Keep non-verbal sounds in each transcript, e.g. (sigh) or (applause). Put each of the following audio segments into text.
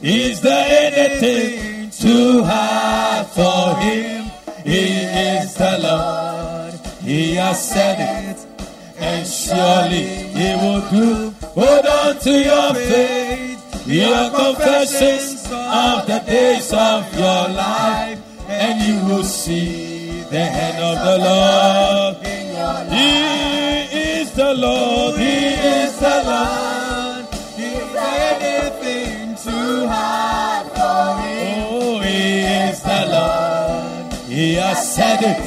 Is there anything too hard for him? He is the Lord. He has said it, and surely he will do. Hold on to your faith, your confessions of the days of your life, and you will see the hand of the Lord. He is the Lord. He is the Lord. He said it.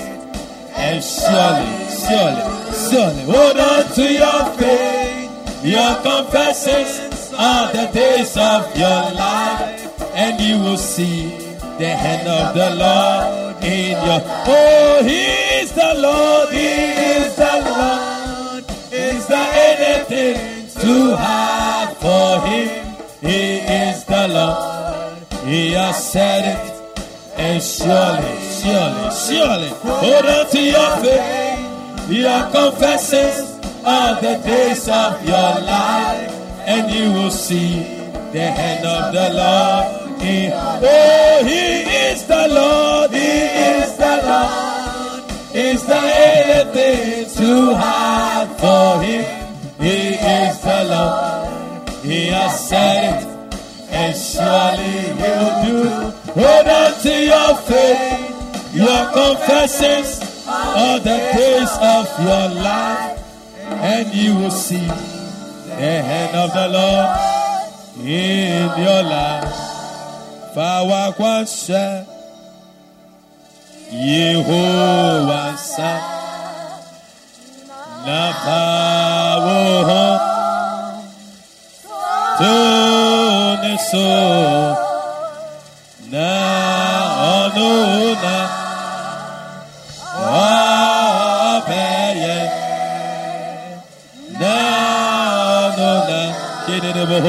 And surely, surely, surely, hold on to your faith, your confessions of the days of your life, and you will see the hand of the Lord in your. Oh, he is the Lord. He is the Lord. Is there anything too hard for him? He is the Lord. He has said it. And surely, surely, surely, hold on to your faith, your confessions of the days of your life, and you will see the hand of the Lord. He, oh, He is the Lord, He is the Lord. Is there anything too hard for Him? He is the Lord. He has said it and surely he'll do. Hold on to your faith, your confessions of the days of your life, and you will see the hand of the Lord in your life. Fawa kwansha na na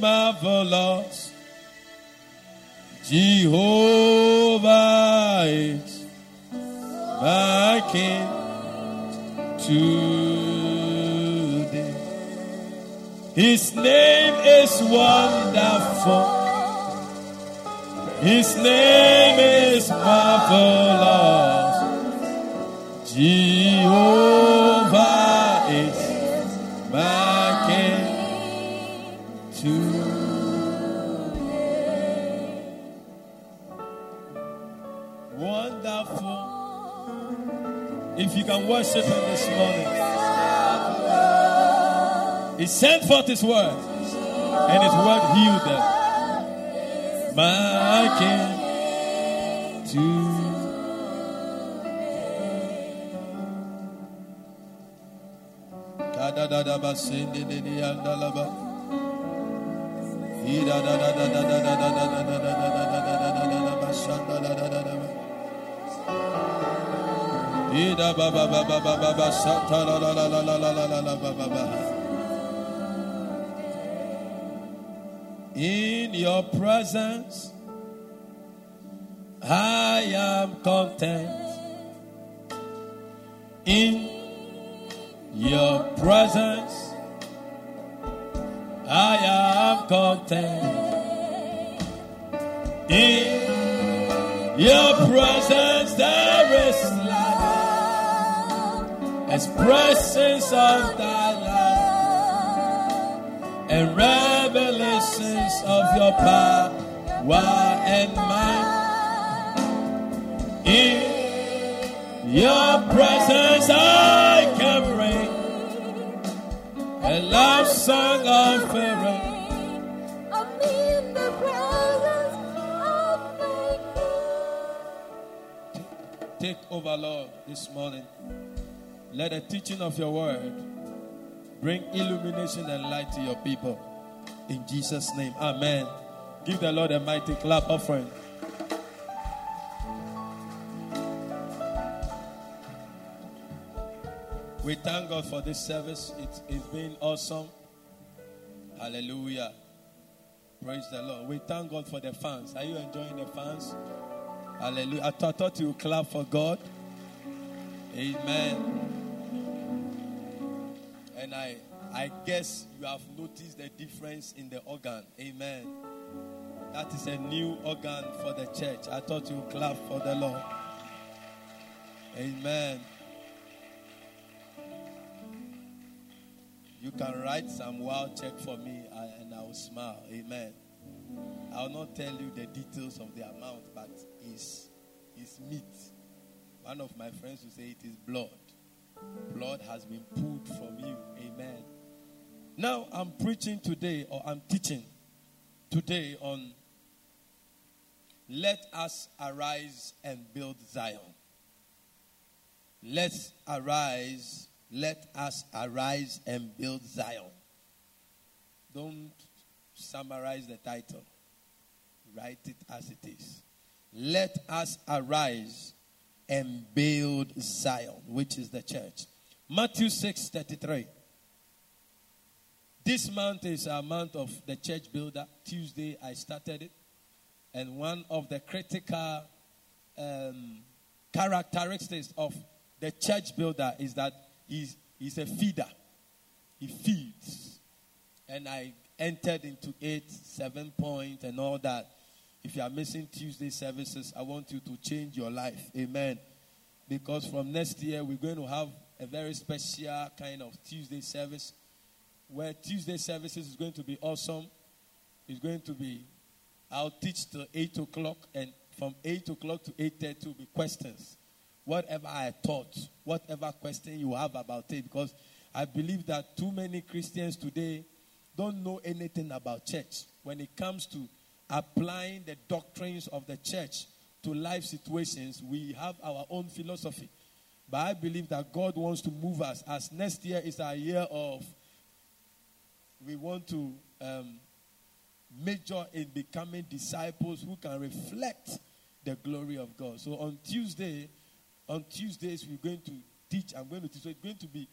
marvelous. Jehovah is my king today. His name is wonderful. His name is marvelous. Jehovah Can worship Him this morning, He sent forth His word, and His word healed them. My King, to Kadadadaba sindini andalaba. Ida da da da da da da da da da da da da da da da da da da ba shanda da da da da ba. In your presence, I am content. In your presence, I am content. In your presence, expressions of thy love, and revelations of your power why and might. In your presence, I can bring a love song of Pharaoh. I'm in the presence of my Take over, Lord, this morning. Let the teaching of your word bring illumination and light to your people. In Jesus' name, amen. Give the Lord a mighty clap offering. We thank God for this service. It, it's been awesome. Hallelujah. Praise the Lord. We thank God for the fans. Are you enjoying the fans? Hallelujah. I thought, I thought you clap for God. Amen. And I I guess you have noticed the difference in the organ. Amen. That is a new organ for the church. I thought you would clap for the Lord. Amen. You can write some wow check for me and I will smile. Amen. I will not tell you the details of the amount, but it's, it's meat. One of my friends will say it is blood. Blood has been pulled from you. Amen. Now I'm preaching today, or I'm teaching today on let us arise and build Zion. Let's arise let us arise and build Zion. Don't summarize the title, write it as it is. Let us arise and build Zion, which is the church. Matthew 6 33. This month is a month of the church builder. Tuesday, I started it. And one of the critical um, characteristics of the church builder is that he's, he's a feeder. He feeds. And I entered into eight, seven points point, and all that. If you are missing Tuesday services, I want you to change your life. Amen. Because from next year, we're going to have a very special kind of Tuesday service where Tuesday services is going to be awesome. It's going to be, I'll teach till 8 o'clock, and from 8 o'clock to 8.30 will be questions whatever I taught, whatever question you have about it, because I believe that too many Christians today don't know anything about church when it comes to applying the doctrines of the church to life situations. We have our own philosophy. But I believe that God wants to move us as next year is our year of, we want to um, major in becoming disciples who can reflect the glory of God. So on Tuesday, on Tuesdays, we're going to teach. I'm going to teach. So it's going to be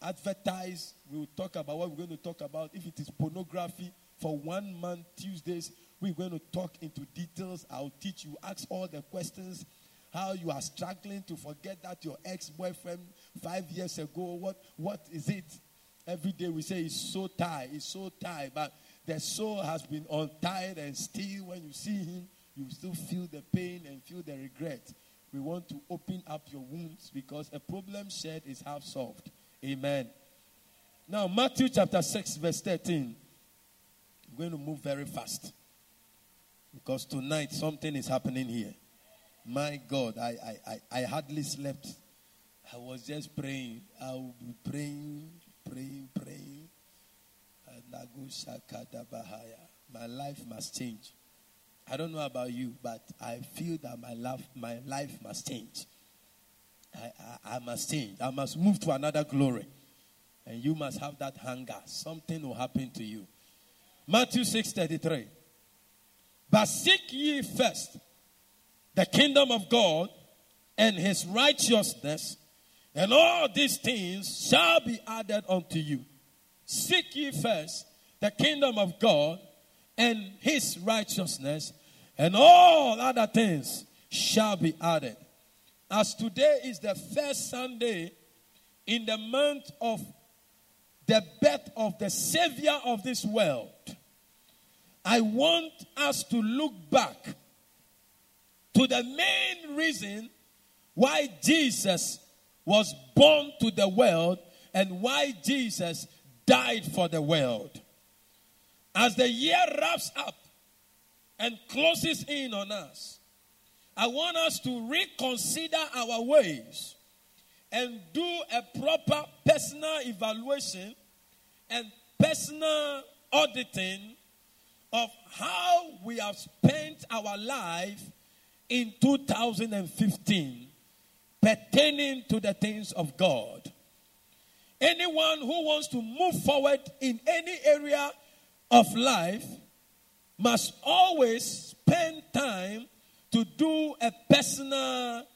advertised. We will talk about what we're going to talk about. If it is pornography, for one month, Tuesdays, we're going to talk into details. I'll teach you, ask all the questions. How you are struggling to forget that your ex-boyfriend five years ago. What what is it? Every day we say it's so tight, it's so tight, but the soul has been untied and still when you see him, you still feel the pain and feel the regret we want to open up your wounds because a problem shared is half solved. Amen. Now, Matthew chapter 6, verse 13. I'm going to move very fast because tonight something is happening here. My God, I, I, I, I hardly slept. I was just praying. I will be praying, praying, praying. My life must change. I don't know about you, but I feel that my life, my life must change. I, I, I must change. I must move to another glory. And you must have that hunger. Something will happen to you. Matthew 6 33. But seek ye first the kingdom of God and his righteousness, and all these things shall be added unto you. Seek ye first the kingdom of God and his righteousness, and all other things shall be added. As today is the first Sunday in the month of the birth of the Savior of this world, I want us to look back to the main reason why Jesus was born to the world and why Jesus died for the world. As the year wraps up and closes in on us, I want us to reconsider our ways and do a proper personal evaluation and personal auditing of how we have spent our life in 2015 pertaining to the things of God. Anyone who wants to move forward in any area of life must always spend time to do a personal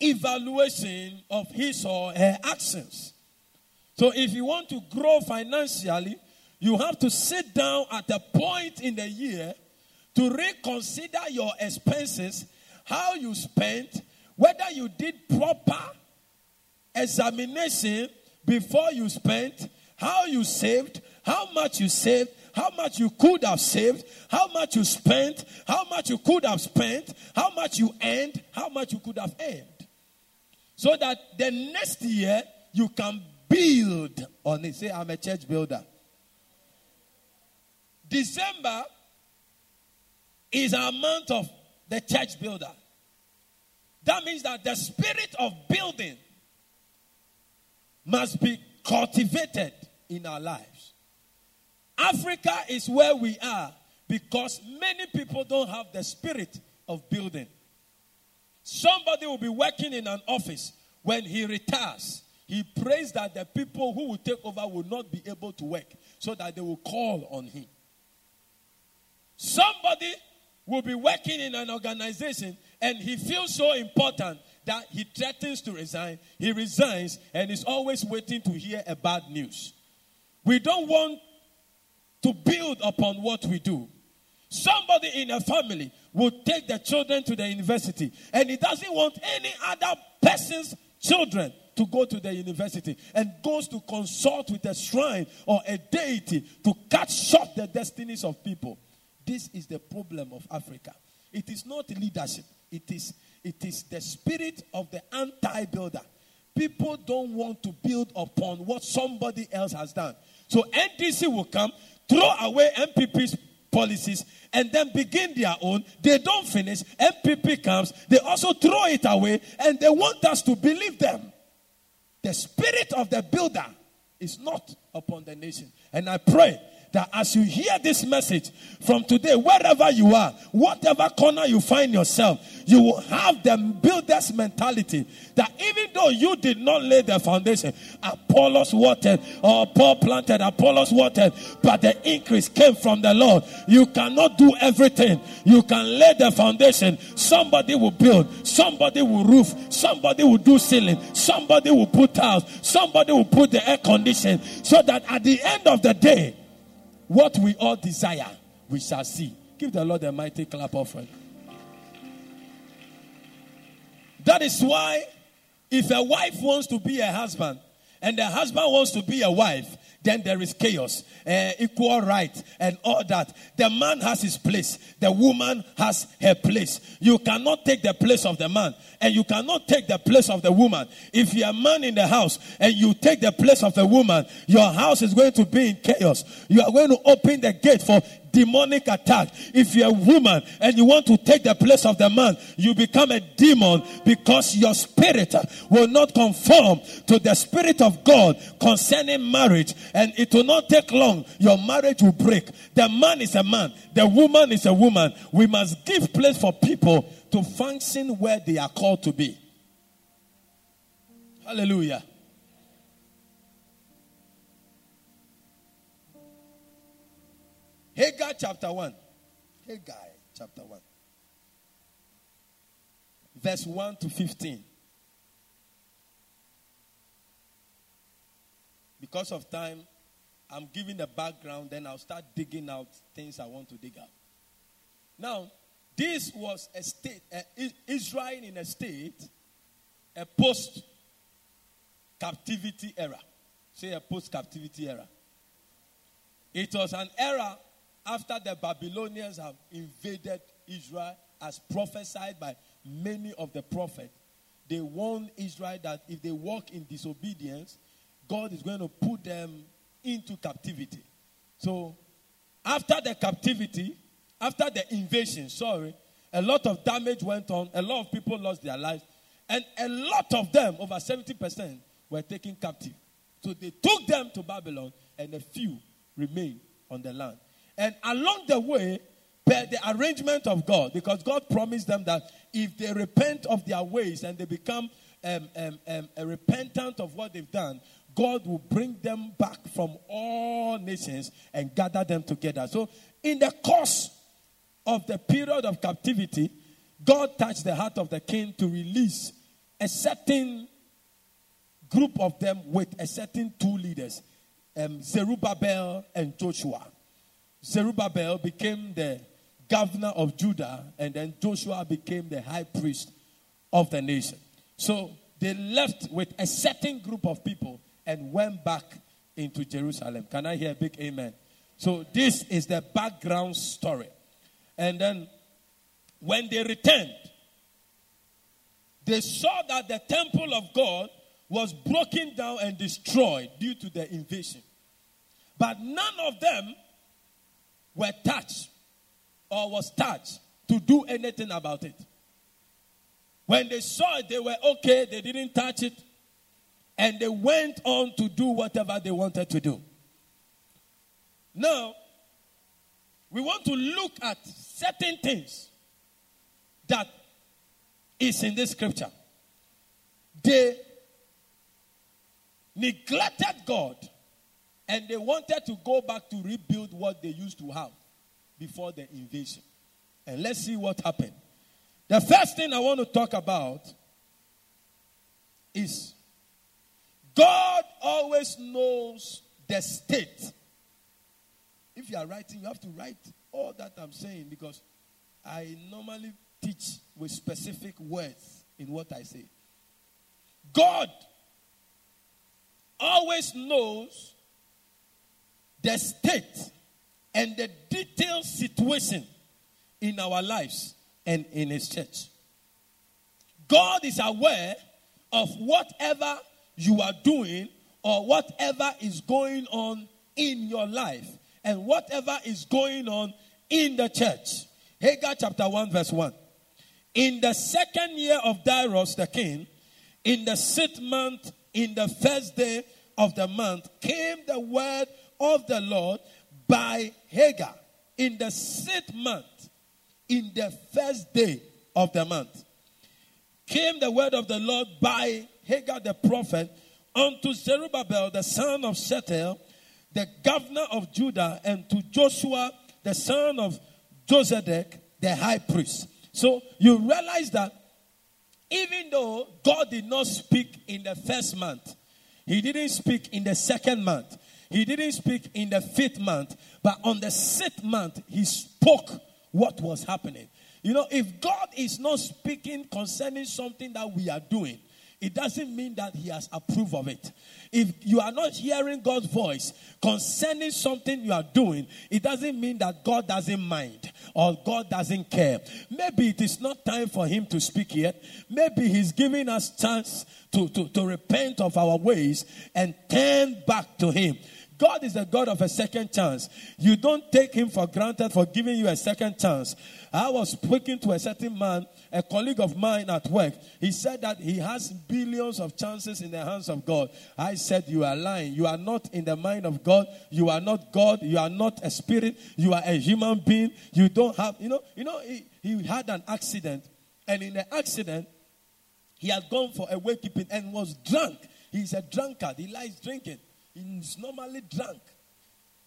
evaluation of his or her actions. So, if you want to grow financially, you have to sit down at a point in the year to reconsider your expenses, how you spent, whether you did proper examination before you spent, how you saved, how much you saved, how much you could have saved, how much you spent, how much you could have spent, how much you earned, how much you could have earned. So that the next year you can build on it. Say, I'm a church builder. December is our month of the church builder. That means that the spirit of building must be cultivated in our lives. Africa is where we are because many people don't have the spirit of building. Somebody will be working in an office when he retires. He prays that the people who will take over will not be able to work so that they will call on him. Somebody will be working in an organization and he feels so important that he threatens to resign. He resigns and is always waiting to hear a bad news. We don't want to build upon what we do. Somebody in a family will take the children to the university and he doesn't want any other person's children to go to the university and goes to consult with a shrine or a deity to cut short the destinies of people. This is the problem of Africa. It is not leadership. It is it is the spirit of the anti-builder. People don't want to build upon what somebody else has done. So NDC will come, throw away NPP's policies, and then begin their own. They don't finish. NPP comes, they also throw it away, and they want us to believe them. The spirit of the builder is not upon the nation. And I pray that as you hear this message from today, wherever you are, whatever corner you find yourself, you will have the builder's mentality that even though you did not lay the foundation, Apollos watered or Paul planted, Apollos watered, but the increase came from the Lord. You cannot do everything. You can lay the foundation. Somebody will build, somebody will roof, somebody will do ceiling, somebody will put tiles, somebody will put the air condition, so that at the end of the day, what we all desire, we shall see. Give the Lord a mighty clap offering. That is why, if a wife wants to be a husband and the husband wants to be a wife, then there is chaos, uh, equal right, and all that. The man has his place, the woman has her place. You cannot take the place of the man, and you cannot take the place of the woman. If you're a man in the house and you take the place of the woman, your house is going to be in chaos. You are going to open the gate for demonic attack. If you're a woman and you want to take the place of the man, you become a demon because your spirit will not conform to the spirit of God concerning marriage. And it will not take long. Your marriage will break. The man is a man, the woman is a woman. We must give place for people to function where they are called to be. Hallelujah. Chapter 1. Haggai chapter 1. Verse 1 to 15. Because of time, I'm giving the background, then I'll start digging out things I want to dig out. Now, this was a state, uh, Israel in a state, a post captivity era. Say a post captivity era. It was an era after the Babylonians have invaded Israel, as prophesied by many of the prophets, they warned Israel that if they walk in disobedience, God is going to put them into captivity. So, after the captivity, after the invasion, sorry, a lot of damage went on, a lot of people lost their lives, and a lot of them, over 70%, were taken captive. So they took them to Babylon, and a few remained on the land. And along the way, per the arrangement of God, because God promised them that if they repent of their ways and they become um, um, um, repentant of what they've done, God will bring them back from all nations and gather them together. So, in the course of the period of captivity, God touched the heart of the king to release a certain group of them with a certain two leaders, um, Zerubbabel and Joshua. Zerubbabel became the governor of Judah, and then Joshua became the high priest of the nation. So they left with a certain group of people and went back into Jerusalem. Can I hear a big amen? So this is the background story. And then when they returned, they saw that the temple of God was broken down and destroyed due to the invasion. But none of them were touched or was touched to do anything about it. When they saw it, they were okay, they didn't touch it, and they went on to do whatever they wanted to do. Now, we want to look at certain things that is in this scripture. They neglected God and they wanted to go back to rebuild what they used to have before the invasion. And let's see what happened. The first thing I want to talk about is God always knows the state. If you are writing, you have to write all that I'm saying because I normally teach with specific words in what I say. God always knows the state and the detailed situation in our lives and in His church. God is aware of whatever you are doing or whatever is going on in your life and whatever is going on in the church. Haggai chapter 1, verse 1. In the second year of Darius the king, in the sixth month, in the first day of the month, came the word of the Lord by Haggai in the sixth month, in the first day of the month. Came the word of the Lord by Haggai the prophet unto Zerubbabel the son of Shealtiel, the governor of Judah, and to Joshua the son of Josedech, the high priest. So you realize that even though God did not speak in the first month, He didn't speak in the second month, He didn't speak in the fifth month, but on the sixth month, He spoke what was happening. You know, if God is not speaking concerning something that we are doing, it doesn't mean that he has approved of it. If you are not hearing God's voice concerning something you are doing, it doesn't mean that God doesn't mind or God doesn't care. Maybe it is not time for him to speak yet. Maybe he's giving us chance to, to, to repent of our ways and turn back to him. God is a God of a second chance. You don't take him for granted for giving you a second chance. I was speaking to a certain man a colleague of mine at work, he said that he has billions of chances in the hands of God. I said, You are lying. You are not in the mind of God. You are not God. You are not a spirit. You are a human being. You don't have, you know, you know, he, he had an accident. And in the accident, he had gone for a wakekeeping and was drunk. He's a drunkard. He likes drinking. He's normally drunk.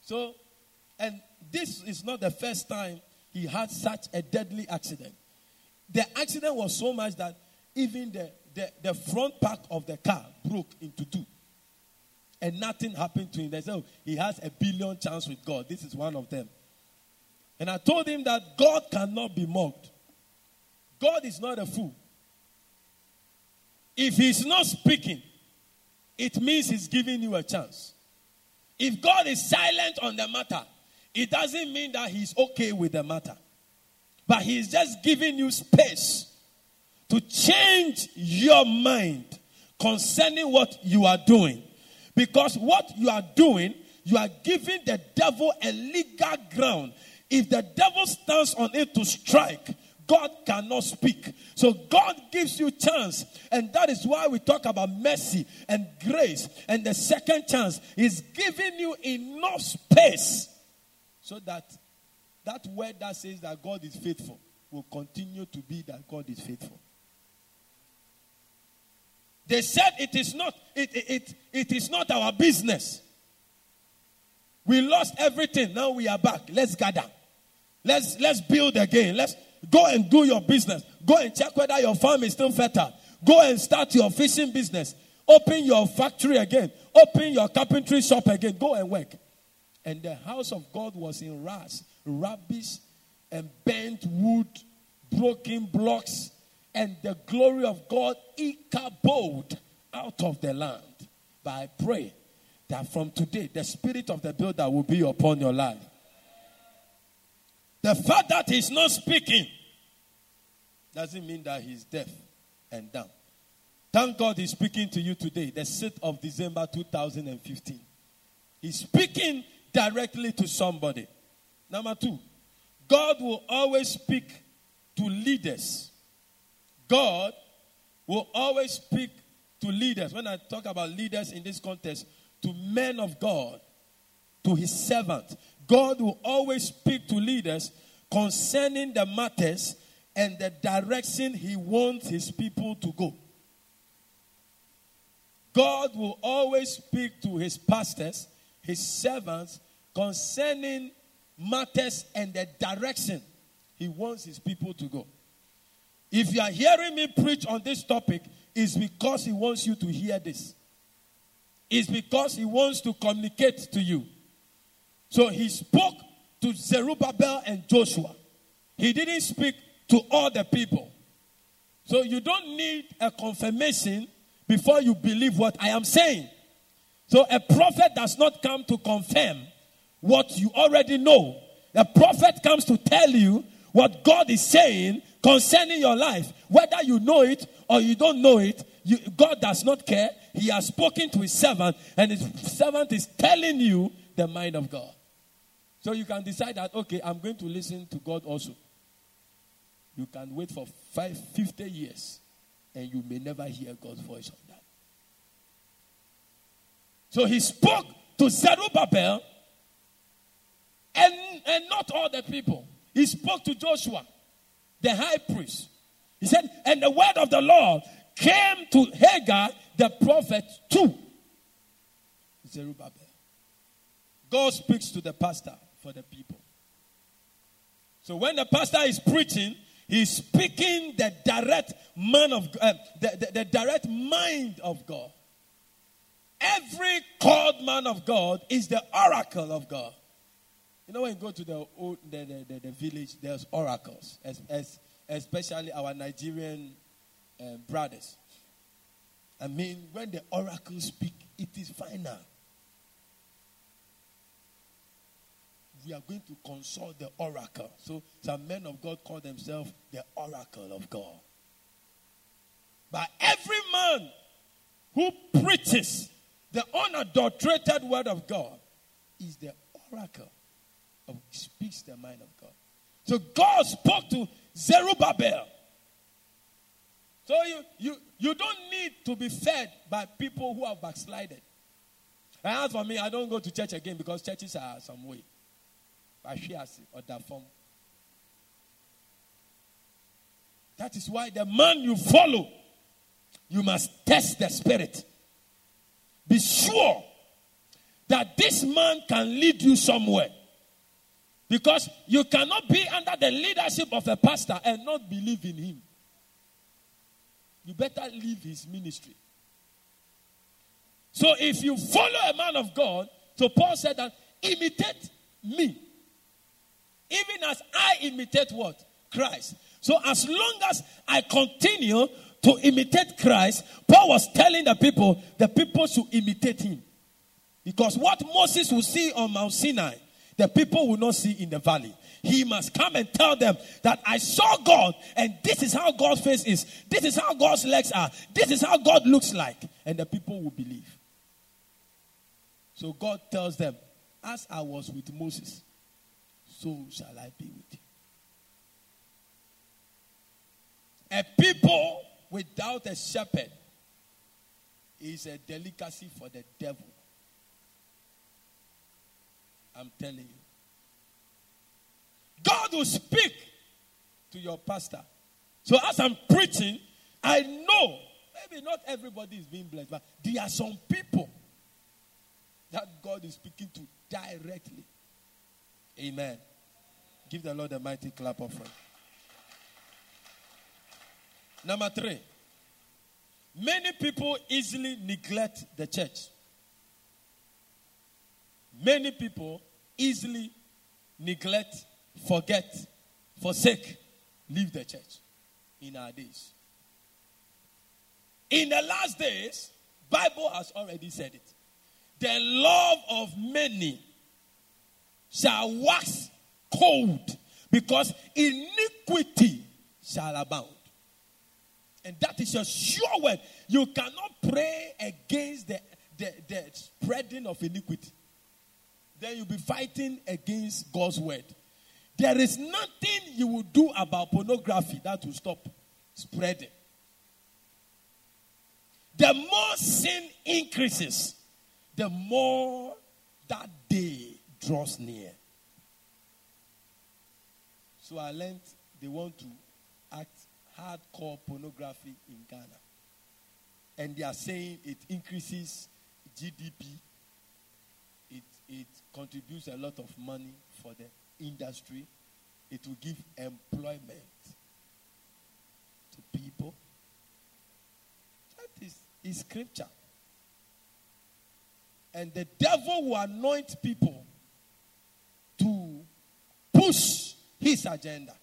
So, and this is not the first time he had such a deadly accident. The accident was so much that even the, the, the front part of the car broke into two. And nothing happened to him. They said, oh, he has a billion chance with God. This is one of them. And I told him that God cannot be mocked. God is not a fool. If he's not speaking, it means he's giving you a chance. If God is silent on the matter, it doesn't mean that he's okay with the matter. But He's just giving you space to change your mind concerning what you are doing. Because what you are doing, you are giving the devil a legal ground. If the devil stands on it to strike, God cannot speak. So God gives you chance. And that is why we talk about mercy and grace. And the second chance is giving you enough space so that that word that says that God is faithful will continue to be that God is faithful. They said it is not it, it, it, is not our business. We lost everything. Now we are back. Let's gather. Let's let's build again. Let's go and do your business. Go and check whether your farm is still fertile. Go and start your fishing business. Open your factory again. Open your carpentry shop again. Go and work. And the house of God was in rats, rubbish, and bent wood, broken blocks, and the glory of God Ichabod out of the land. But I pray that from today, the spirit of the builder will be upon your life. The fact that he's not speaking doesn't mean that he's deaf and dumb. Thank God he's speaking to you today, the 6th of December 2015. He's speaking directly to somebody. Number two, God will always speak to leaders. God will always speak to leaders. When I talk about leaders in this context, to men of God, to his servants. God will always speak to leaders concerning the matters and the direction he wants his people to go. God will always speak to his pastors, his servants, concerning matters and the direction he wants his people to go. If you are hearing me preach on this topic, it's because he wants you to hear this. It's because he wants to communicate to you. So he spoke to Zerubbabel and Joshua. He didn't speak to all the people. So you don't need a confirmation before you believe what I am saying. So a prophet does not come to confirm what you already know. A prophet comes to tell you what God is saying concerning your life. Whether you know it or you don't know it, you, God does not care. He has spoken to his servant, and his servant is telling you the mind of God. So you can decide that, okay, I'm going to listen to God also. You can wait for five, 50 years, and you may never hear God's voice on that. So he spoke to Zerubbabel and, and not all the people. He spoke to Joshua, the high priest. He said, And the word of the Lord came to Haggai, the prophet, too. Zerubbabel. God speaks to the pastor for the people. So when the pastor is preaching, he's speaking the direct man of uh, the, the, the direct mind of God. Every called man of God is the oracle of God. You know, when you go to the old, the, the, the, the village, there's oracles, as, as, especially our Nigerian uh, brothers. I mean, when the oracles speak, it is final. We are going to consult the oracle. So, some men of God call themselves the oracle of God. But every man who preaches the unadulterated word of God is the oracle of speaks the mind of God. So God spoke to Zerubbabel. So you, you, you don't need to be fed by people who have backslided. And as for me, I don't go to church again because churches are some way. Or that form. That is why the man you follow, you must test the spirit. Be sure that this man can lead you somewhere. Because you cannot be under the leadership of a pastor and not believe in him. You better leave his ministry. So if you follow a man of God, so Paul said that imitate me. Even as I imitate what? Christ. So as long as I continue to imitate Christ, Paul was telling the people, the people should imitate him. Because what Moses will see on Mount Sinai, the people will not see in the valley. He must come and tell them that I saw God and this is how God's face is. This is how God's legs are. This is how God looks like. And the people will believe. So God tells them, As I was with Moses, so shall I be with you. A people without a shepherd is a delicacy for the devil. I'm telling you. God will speak to your pastor. So as I'm preaching, I know maybe not everybody is being blessed, but there are some people that God is speaking to directly. Amen. Give the Lord a mighty clap offering. Number three, many people easily neglect the church. Many people easily neglect, forget, forsake, leave the church in our days. In the last days, Bible has already said it. The love of many shall wax cold because iniquity shall abound. And that is a sure word. You cannot pray against the, the, the spreading of iniquity. Then you'll be fighting against God's word. There is nothing you will do about pornography that will stop spreading. The more sin increases, the more that day draws near. So I learned they want to act hardcore pornography in Ghana. And they are saying it increases GDP, it, it contributes a lot of money for the industry, it will give employment to people. That is, is scripture. And the devil will anoint people to push his agenda.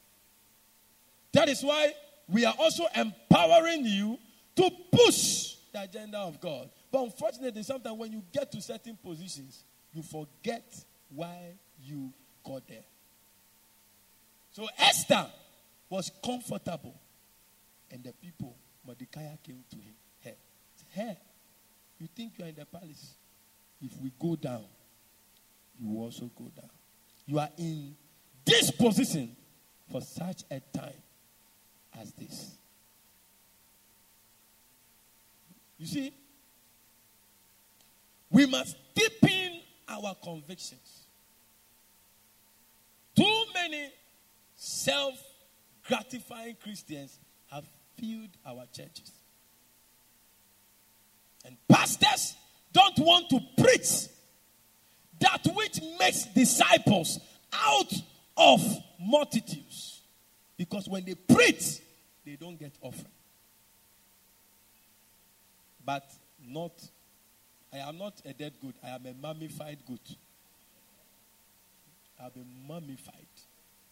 That is why we are also empowering you to push the agenda of God. But unfortunately, sometimes when you get to certain positions, you forget why you got there. So Esther was comfortable, and the people, Mordecai came to him. Hey, hey, you think you are in the palace? If we go down, you also go down. You are in this position for such a time as this. You see, we must deepen our convictions. Too many self gratifying Christians have filled our churches. And pastors don't want to preach that which makes disciples out of multitudes. Because when they preach, they don't get offering. But not, I am not a dead good. I am a mummified good. I have been mummified.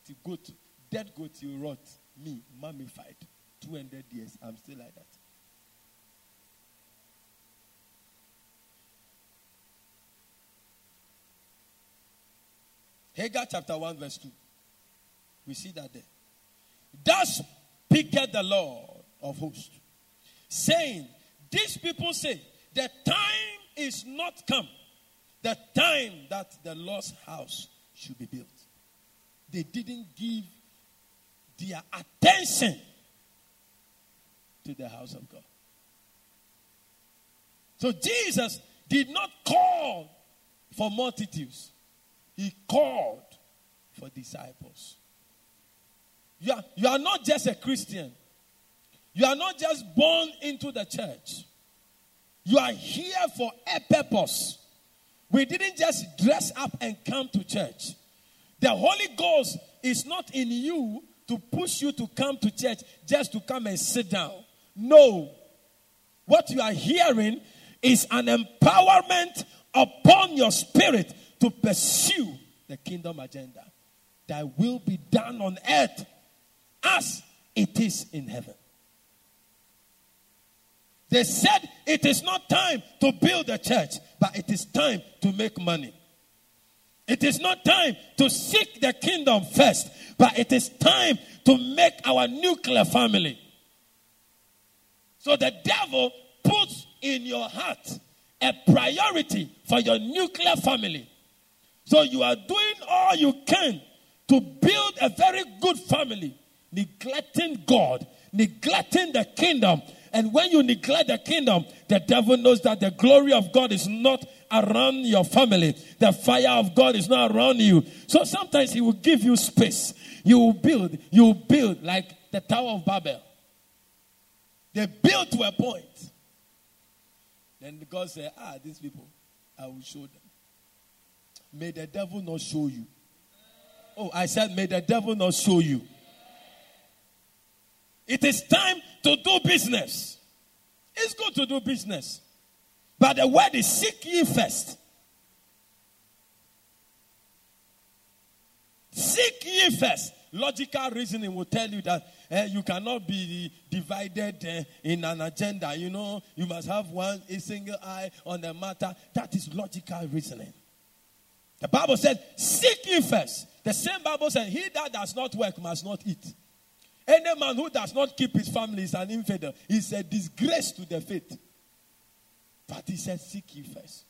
The goat, dead goat you rot, me, mummified. 200 years, I'm still like that. Haggai chapter 1, verse 2. We see that there. Thus speaketh the Lord of hosts, saying, These people say, the time is not come, the time that the Lord's house should be built. They didn't give their attention to the house of God. So Jesus did not call for multitudes. He called for disciples. You are, you are not just a Christian. You are not just born into the church. You are here for a purpose. We didn't just dress up and come to church. The Holy Ghost is not in you to push you to come to church just to come and sit down. No. What you are hearing is an empowerment upon your spirit to pursue the kingdom agenda. That will be done on earth as it is in heaven. They said it is not time to build a church, but it is time to make money. It is not time to seek the kingdom first, but it is time to make our nuclear family. So the devil puts in your heart a priority for your nuclear family. So you are doing all you can to build a very good family, neglecting God, neglecting the kingdom. And when you neglect the kingdom, the devil knows that the glory of God is not around your family. The fire of God is not around you. So sometimes he will give you space. You will build, you will build like the Tower of Babel. They built to a point. Then God said, Ah, these people, I will show them. May the devil not show you. Oh, I said, May the devil not show you. It is time to do business. It's good to do business. But the word is seek ye first. Seek ye first. Logical reasoning will tell you that uh, you cannot be divided uh, in an agenda. You know, you must have one a single eye on the matter. That is logical reasoning. The Bible said, Seek ye first. The same Bible said, He that does not work must not eat. Any man who does not keep his family is an infidel. He's a disgrace to the faith. But he said, Seek ye first.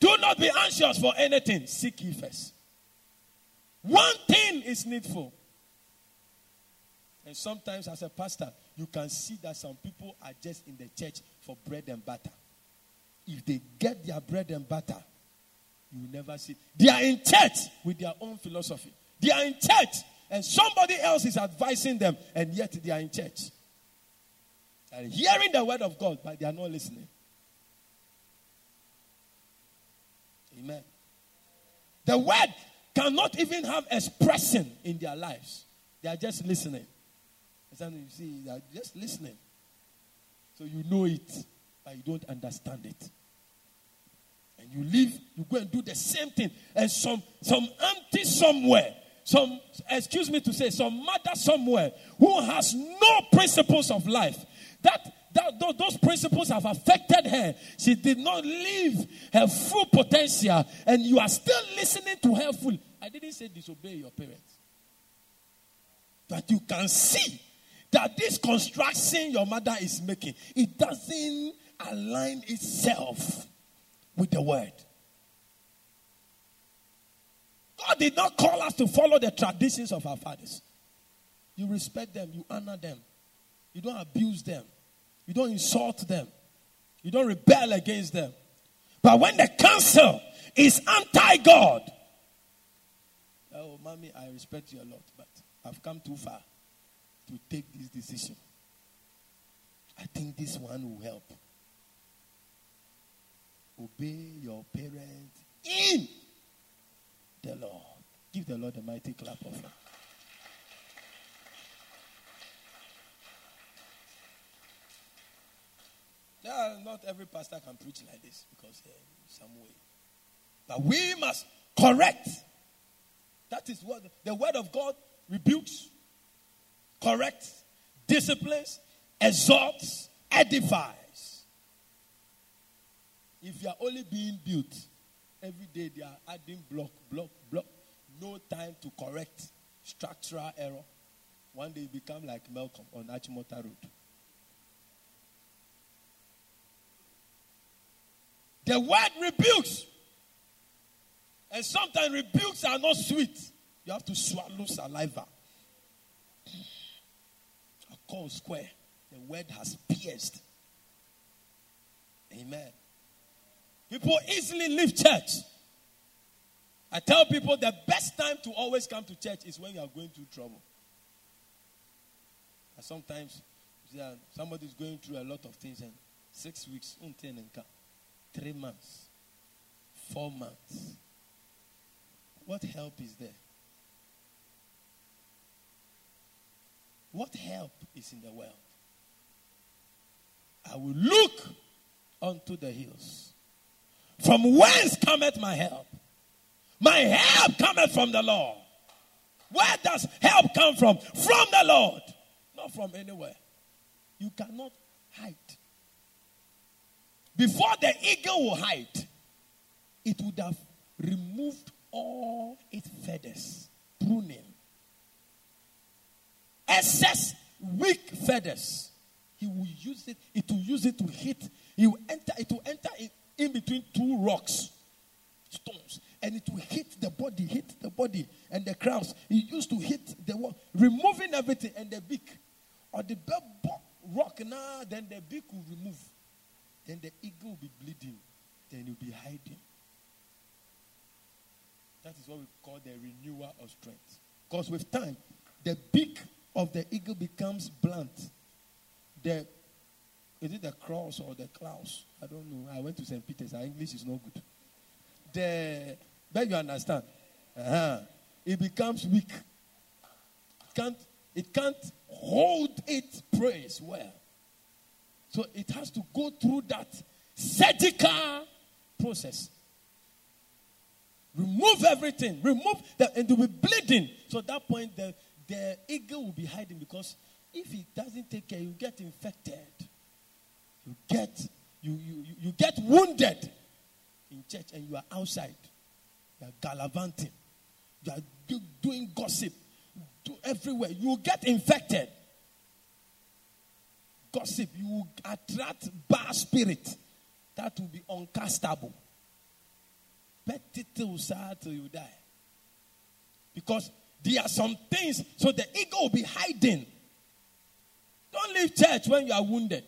Do not be anxious for anything. Seek ye first. One thing is needful. And sometimes, as a pastor, you can see that some people are just in the church for bread and butter. If they get their bread and butter, you will never see. They are in church with their own philosophy. They are in church, and somebody else is advising them, and yet they are in church. And hearing the word of God, but they are not listening. Amen. The word cannot even have expression in their lives. They are just listening. And you see, they are just listening. So you know it, but you don't understand it. And you leave, you go and do the same thing. And some some auntie somewhere, some excuse me to say, some mother somewhere who has no principles of life. That that, those principles have affected her. She did not live her full potential, and you are still listening to her full. I didn't say disobey your parents. But you can see that this construction your mother is making, it doesn't align itself with the word. God did not call us to follow the traditions of our fathers. You respect them, you honor them, you don't abuse them, you don't insult them, you don't rebel against them. But when the counsel is anti God, oh, mommy, I respect you a lot, but I've come too far to take this decision. I think this one will help. Obey your parents in the Lord. Give the Lord a mighty clap of hands. Yeah, not every pastor can preach like this because uh, some way. But we must correct. That is what the word of God rebukes, corrects, disciplines, exalts, edifies. If you are only being built, every day they are adding block, block, block. No time to correct structural error. One day you become like Melcom on Achimota Road. The word rebukes. And sometimes rebukes are not sweet. You have to swallow saliva. A call square. The word has pierced. Amen. People easily leave church. I tell people the best time to always come to church is when you are going through trouble. And sometimes uh, somebody is going through a lot of things and six weeks, mm, three months, four months. What help is there? What help is in the world? I will look unto the hills. From whence cometh my help? My help cometh from the Lord. Where does help come from? From the Lord, not from anywhere. You cannot hide. Before the eagle will hide, it would have removed all its feathers, pruning. Excess weak feathers. He will use it, it will use it to hit. He will enter, it will enter in, between two rocks, stones, and it will hit the body, hit the body and the crowns. It used to hit the wall, removing everything and the beak. Or the rock now, then the beak will remove. Then the eagle will be bleeding. Then you'll be hiding. That is what we call the renewal of strength. Because with time, the beak of the eagle becomes blunt. The is it the cross or the claws? I don't know. I went to St. Peter's. Our English is not good. The but you understand. Uh-huh. It becomes weak. It can't, it can't hold its praise well. So it has to go through that surgical process. Remove everything. Remove the, and it will be bleeding. So at that point, the, the eagle will be hiding because if it doesn't take care, you get infected. You get you, you, you get wounded in church and you are outside. You are gallivanting. You are doing gossip do everywhere. You get infected. Gossip, you attract bad spirit. That will be uncastable. Petty till till you die. Because there are some things, so the ego will be hiding. Don't leave church when you are wounded.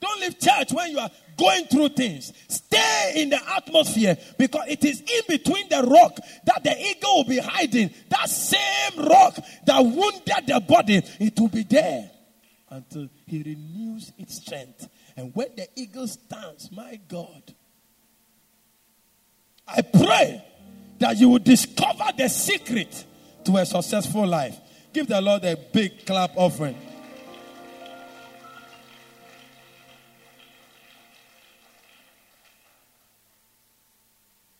Don't leave church when you are going through things. Stay in the atmosphere because it is in between the rock that the eagle will be hiding. That same rock that wounded the body, it will be there until he renews its strength. And when the eagle stands, my God, I pray that you will discover the secret to a successful life. Give the Lord a big clap offering.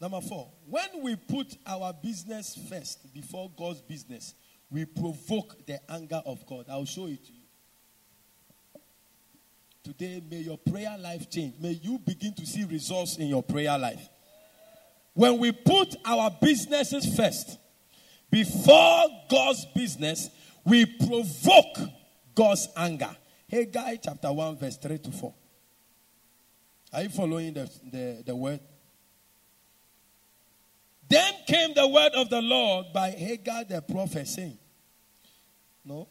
Number four, when we put our business first before God's business, we provoke the anger of God. I'll show it to you. Today, may your prayer life change. May you begin to see results in your prayer life. When we put our businesses first before God's business, we provoke God's anger. Hey, Haggai chapter 1, verse 3 to 4. Are you following the, the, the word? Then came the word of the Lord by Haggai the prophet saying, No,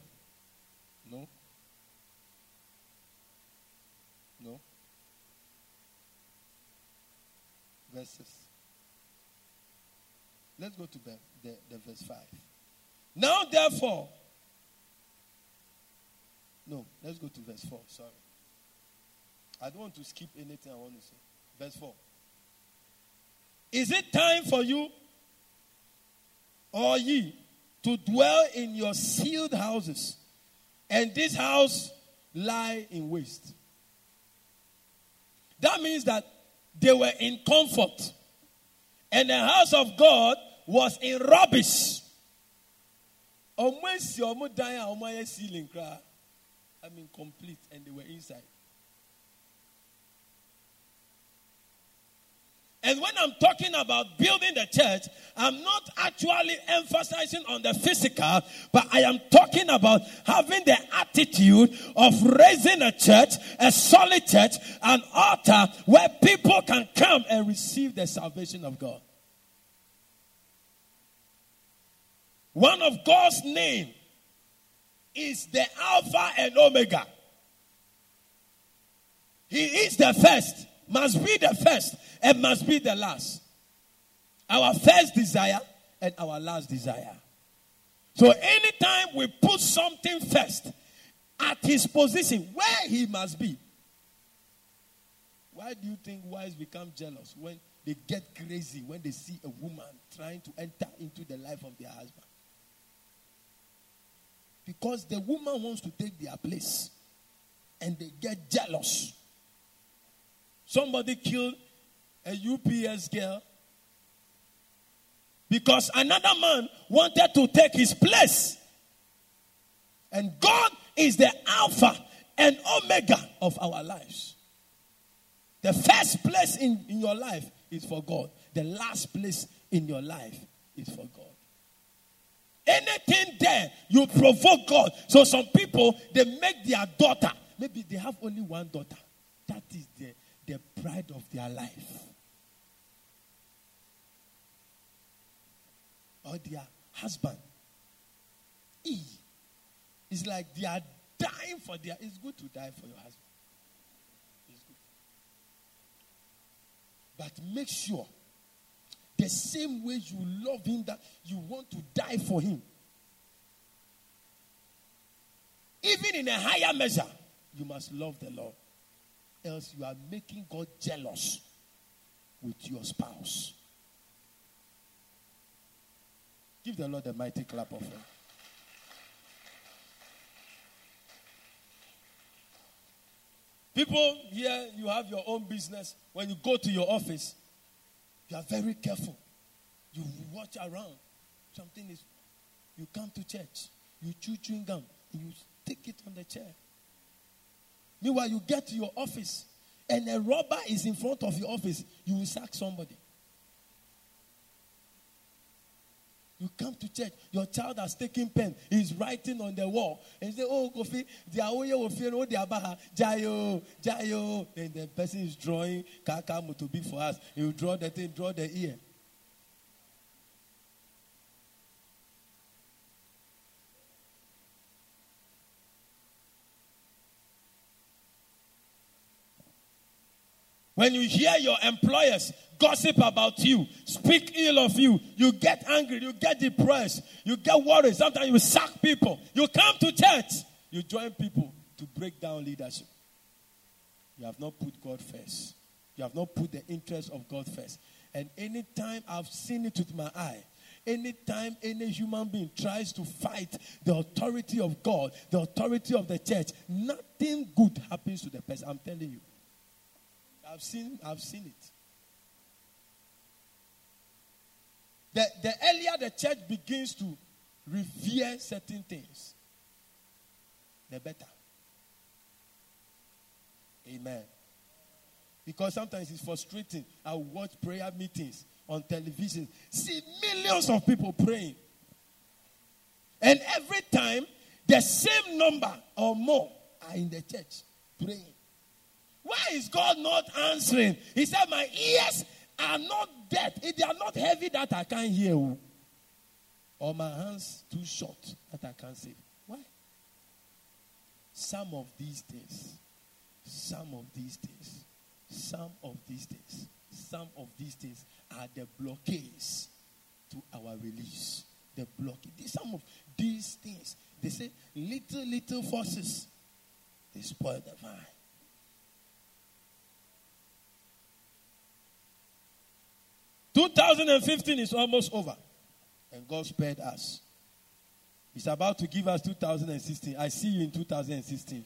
no, no. Verses. Let's go to the, the, the verse 5. Now, therefore, no, let's go to verse 4. Sorry. I don't want to skip anything I want to say. Verse 4. Is it time for you or ye to dwell in your sealed houses and this house lie in waste? That means that they were in comfort and the house of God was in rubbish. I mean, complete, and they were inside. And when I'm talking about building the church, I'm not actually emphasizing on the physical, but I am talking about having the attitude of raising a church, a solid church, an altar where people can come and receive the salvation of God. One of God's name is the Alpha and Omega. He is the first must be the first and must be the last. Our first desire and our last desire. So anytime we put something first at his position where he must be, why do you think wives become jealous when they get crazy when they see a woman trying to enter into the life of their husband? Because the woman wants to take their place and they get jealous. Somebody killed a UPS girl because another man wanted to take his place. And God is the Alpha and Omega of our lives. The first place in, in your life is for God, the last place in your life is for God. Anything there, you provoke God. So some people, they make their daughter, maybe they have only one daughter. That is the the pride of their life. Or their husband. E. It's like they are dying for their. It's good to die for your husband. It's good. But make sure the same way you love him that you want to die for him. Even in a higher measure, you must love the Lord. Else, you are making God jealous with your spouse. Give the Lord a mighty clap of hand. People here, you have your own business. When you go to your office, you are very careful. You watch around. Something is, you come to church, you chew chewing gum, you stick it on the chair. Meanwhile, you get to your office, and a robber is in front of your office, you will sack somebody. You come to church, your child has taken pen, he's writing on the wall, and say, Oh, Kofi, they are all fear, oh, they are baha, Jayo, Jayo. And the person is drawing Kaka be for us. He will draw the thing, draw the ear. When you hear your employers gossip about you, speak ill of you, you get angry, you get depressed, you get worried. Sometimes you sack people. You come to church, you join people to break down leadership. You have not put God first. You have not put the interest of God first. And anytime I've seen it with my eye, anytime any human being tries to fight the authority of God, the authority of the church, nothing good happens to the person. I'm telling you. I've seen, I've seen it. The, the earlier the church begins to revere certain things, the better. Amen. Because sometimes it's frustrating. I watch prayer meetings on television, see millions of people praying. And every time, the same number or more are in the church praying. Why is God not answering? He said, My ears are not dead. They are not heavy that I can't hear. Or my hands too short that I can't see. Why? Some of these things, some of these things, some of these things, some of these things are the blockades to our release. The blockade. Some of these things, they say little, little forces, they spoil the vine. 2015 is almost over. And God spared us. He's about to give us 2016. I see you in 2016.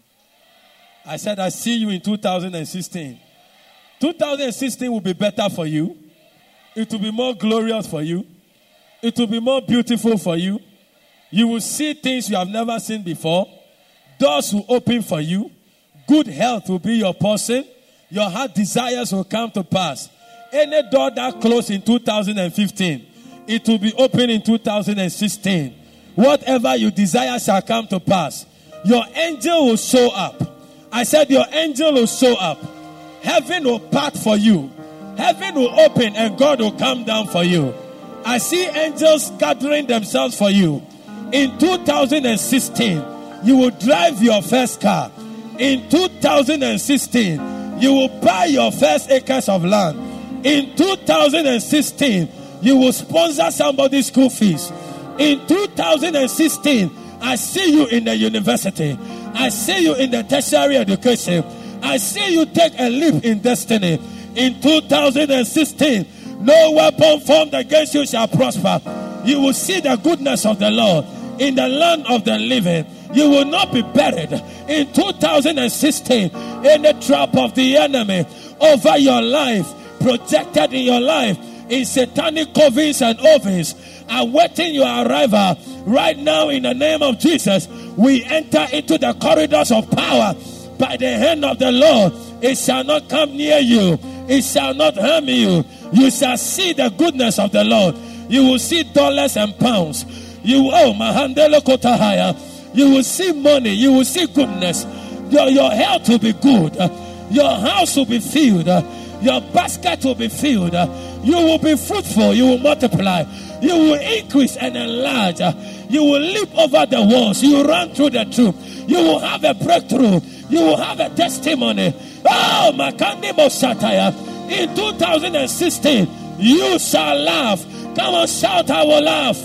I said, I see you in 2016. 2016 will be better for you. It will be more glorious for you. It will be more beautiful for you. You will see things you have never seen before. Doors will open for you. Good health will be your portion. Your heart desires will come to pass. Any door that closed in 2015, it will be open in 2016. Whatever you desire shall come to pass. Your angel will show up. I said, Your angel will show up. Heaven will part for you. Heaven will open and God will come down for you. I see angels gathering themselves for you. In 2016, you will drive your first car. In 2016, you will buy your first acres of land. In 2016, you will sponsor somebody's school fees. In 2016, I see you in the university. I see you in the tertiary education. I see you take a leap in destiny. In 2016, no weapon formed against you shall prosper. You will see the goodness of the Lord in the land of the living. You will not be buried. In 2016, in the trap of the enemy over your life, projected in your life in satanic covens and ovens, awaiting your arrival right now in the name of Jesus. We enter into the corridors of power by the hand of the Lord. It shall not come near you, it shall not harm you. You shall see the goodness of the Lord. You will see dollars and pounds. You oh Mahandelo Kotahaya. You will see money. You will see goodness. Your, your health will be good. Your house will be filled. Your basket will be filled. You will be fruitful. You will multiply. You will increase and enlarge. You will leap over the walls. You run through the troop. You will have a breakthrough. You will have a testimony. Oh, Makandi Mosataya. In 2016, you shall laugh. Come on, shout, I will laugh.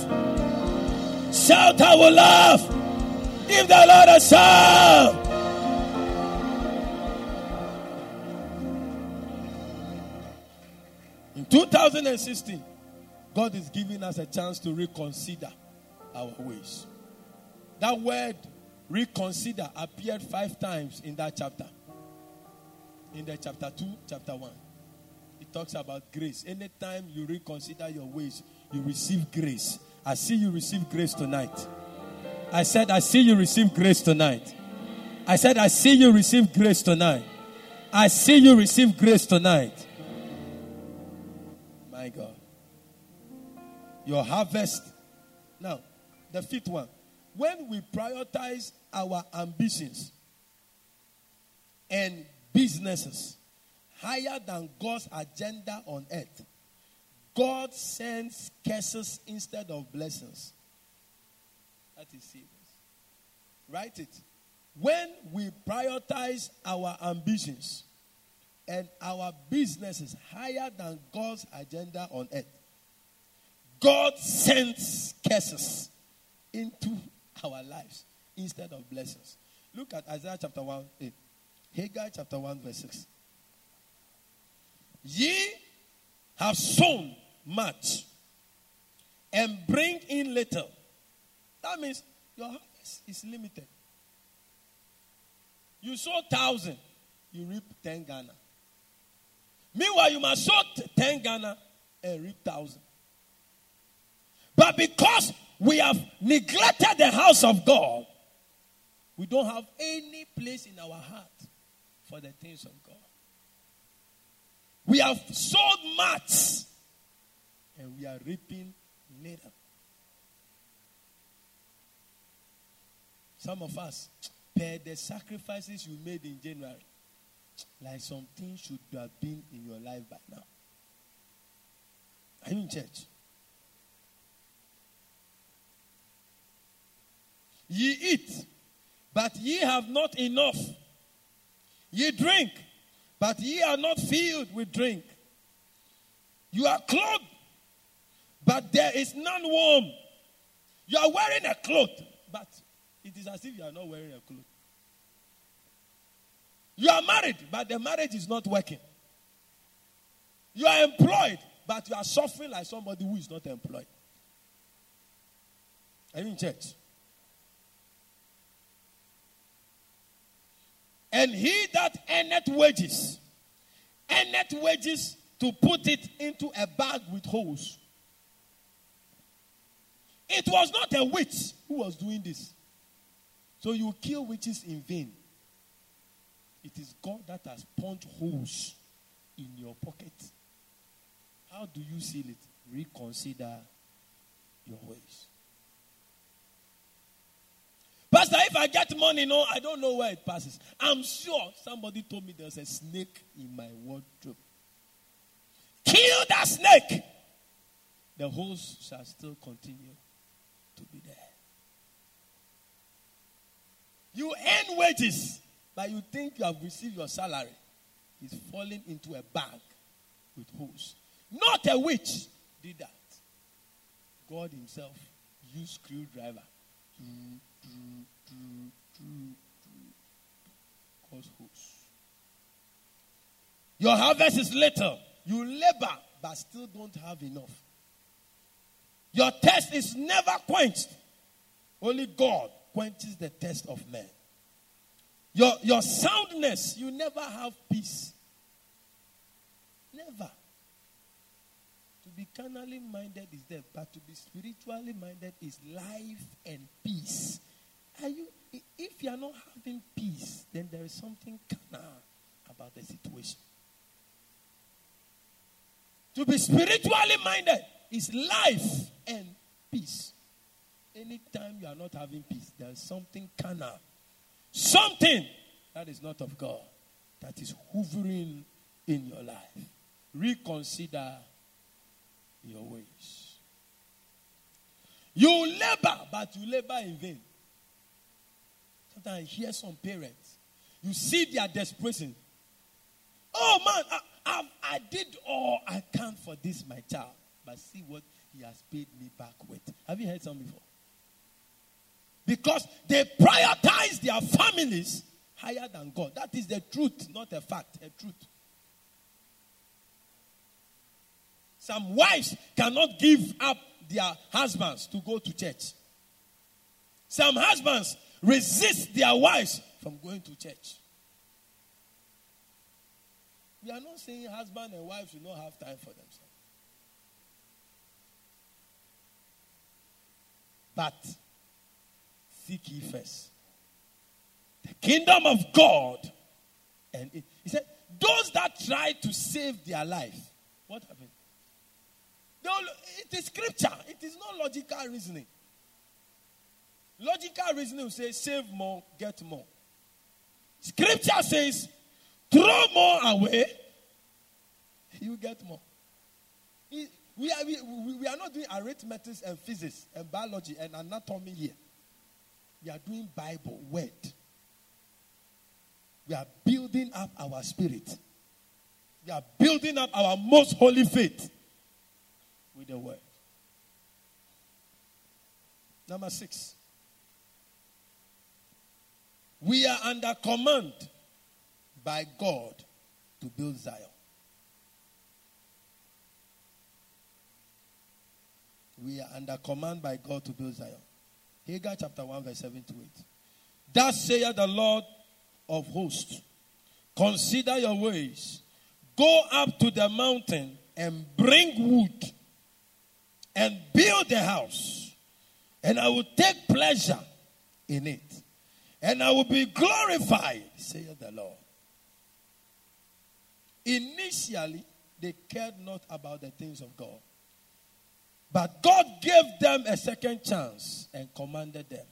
Shout, I will laugh. Give the Lord a shout. 2016, God is giving us a chance to reconsider our ways. That word reconsider appeared five times in that chapter. In the chapter 2, chapter 1. It talks about grace. Anytime you reconsider your ways, you receive grace. I see you receive grace tonight. I said, I see you receive grace tonight. I said, I see you receive grace tonight. I see you receive grace tonight. My God. Your harvest. Now, the fifth one. When we prioritize our ambitions and businesses higher than God's agenda on earth, God sends curses instead of blessings. That is serious. Write it. When we prioritize our ambitions and our business is higher than God's agenda on earth, God sends curses into our lives instead of blessings. Look at Isaiah chapter 1, 8. Haggai chapter 1, verse 6. Ye have sown much and bring in little. That means your harvest is limited. You sow thousand, you reap ten Ghana. Meanwhile, you must sow ten Ghana and reap thousand. But because we have neglected the house of God, we don't have any place in our heart for the things of God. We have sowed much and we are reaping little. Some of us, per the sacrifices you made in January, like something should have been in your life by now. Are you in church? Ye eat, but ye have not enough. Ye drink, but ye are not filled with drink. You are clothed, but there is none warm. You are wearing a cloth, but it is as if you are not wearing a cloth. You are married, but the marriage is not working. You are employed, but you are suffering like somebody who is not employed. Are you in church? And he that earneth wages, earneth wages to put it into a bag with holes. It was not a witch who was doing this. So you kill witches in vain. It is God that has punched holes in your pocket. How do you seal it? Reconsider your ways. Pastor, if I get money, no, I don't know where it passes. I'm sure somebody told me there's a snake in my wardrobe. Kill that snake. The holes shall still continue to be there. You earn wages, but you think you have received your salary. It's falling into a bag with holes. Not a witch did that. God Himself used screwdriver to to to to Cause holes. Your harvest is little. You labor, but still don't have enough. Your test is never quenched. Only God quenches the test of man. Your, your soundness, you never have peace. Never. To be carnally minded is death, but to be spiritually minded is life and peace. Are you, if you are not having peace, then there is something carnal about the situation. To be spiritually minded is life and peace. Anytime you are not having peace, there is something carnal. Something that is not of God that is hovering in your life. Reconsider your ways. You labor, but you labor in vain. Sometimes I hear some parents, you see their desperation. Oh man, I, I, I did all I can for this, my child. But see what he has paid me back with. Have you heard some before? Because they prioritize their families higher than God. That is the truth, not a fact, a truth. Some wives cannot give up their husbands to go to church. Some husbands resist their wives from going to church. We are not saying husband and wife should not have time for themselves. But seek ye first the kingdom of God. And it, he said, those that try to save their life, what happened? It is scripture, it is not logical reasoning. Logical reasoning will say, save more, get more. Scripture says, throw more away, (laughs) you get more. We are, we, we are not doing arithmetic and physics and biology and anatomy here. We are doing Bible, word. We are building up our spirit. We are building up our most holy faith with the word. Number six. We are under command by God to build Zion. We are under command by God to build Zion. Haggai chapter 1, verse 7 to 8. Thus saith the Lord of hosts Consider your ways. Go up to the mountain and bring wood and build a house, and I will take pleasure in it, and I will be glorified, saith the Lord. Initially, they cared not about the things of God. But God gave them a second chance and commanded them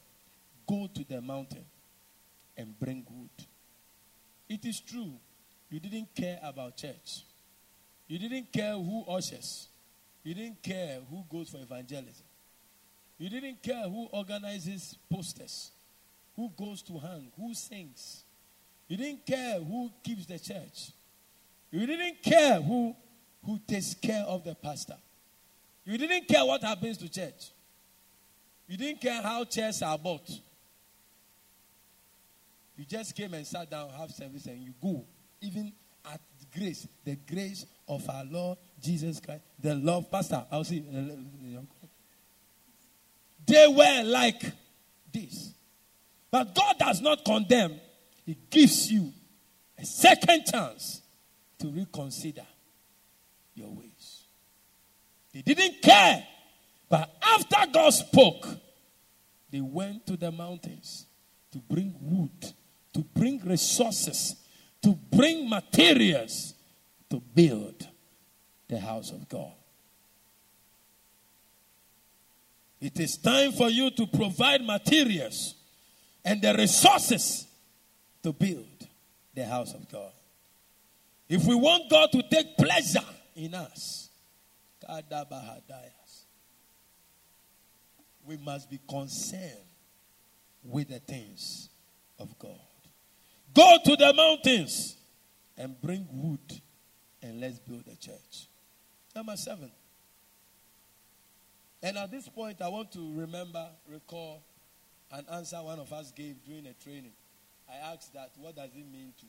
go to the mountain and bring wood. It is true, you didn't care about church. You didn't care who ushers. You didn't care who goes for evangelism. You didn't care who organizes posters, who goes to hang, who sings. You didn't care who keeps the church. You didn't care who, who takes care of the pastor. You didn't care what happens to church. You didn't care how chairs are bought. You just came and sat down, have service, and you go. Even at grace, the grace of our Lord Jesus Christ, the love, Pastor, I'll see. Uh, uh, uh, they were like this. But God does not condemn, He gives you a second chance to reconsider your ways. They didn't care. But after God spoke, they went to the mountains to bring wood to bring resources, to bring materials to build the house of God. It is time for you to provide materials and the resources to build the house of God. If we want God to take pleasure in us, we must be concerned with the things of God. Go to the mountains and bring wood and let's build a church. Number seven. And at this point, I want to remember, recall an answer one of us gave during a training. I asked that, what does it mean to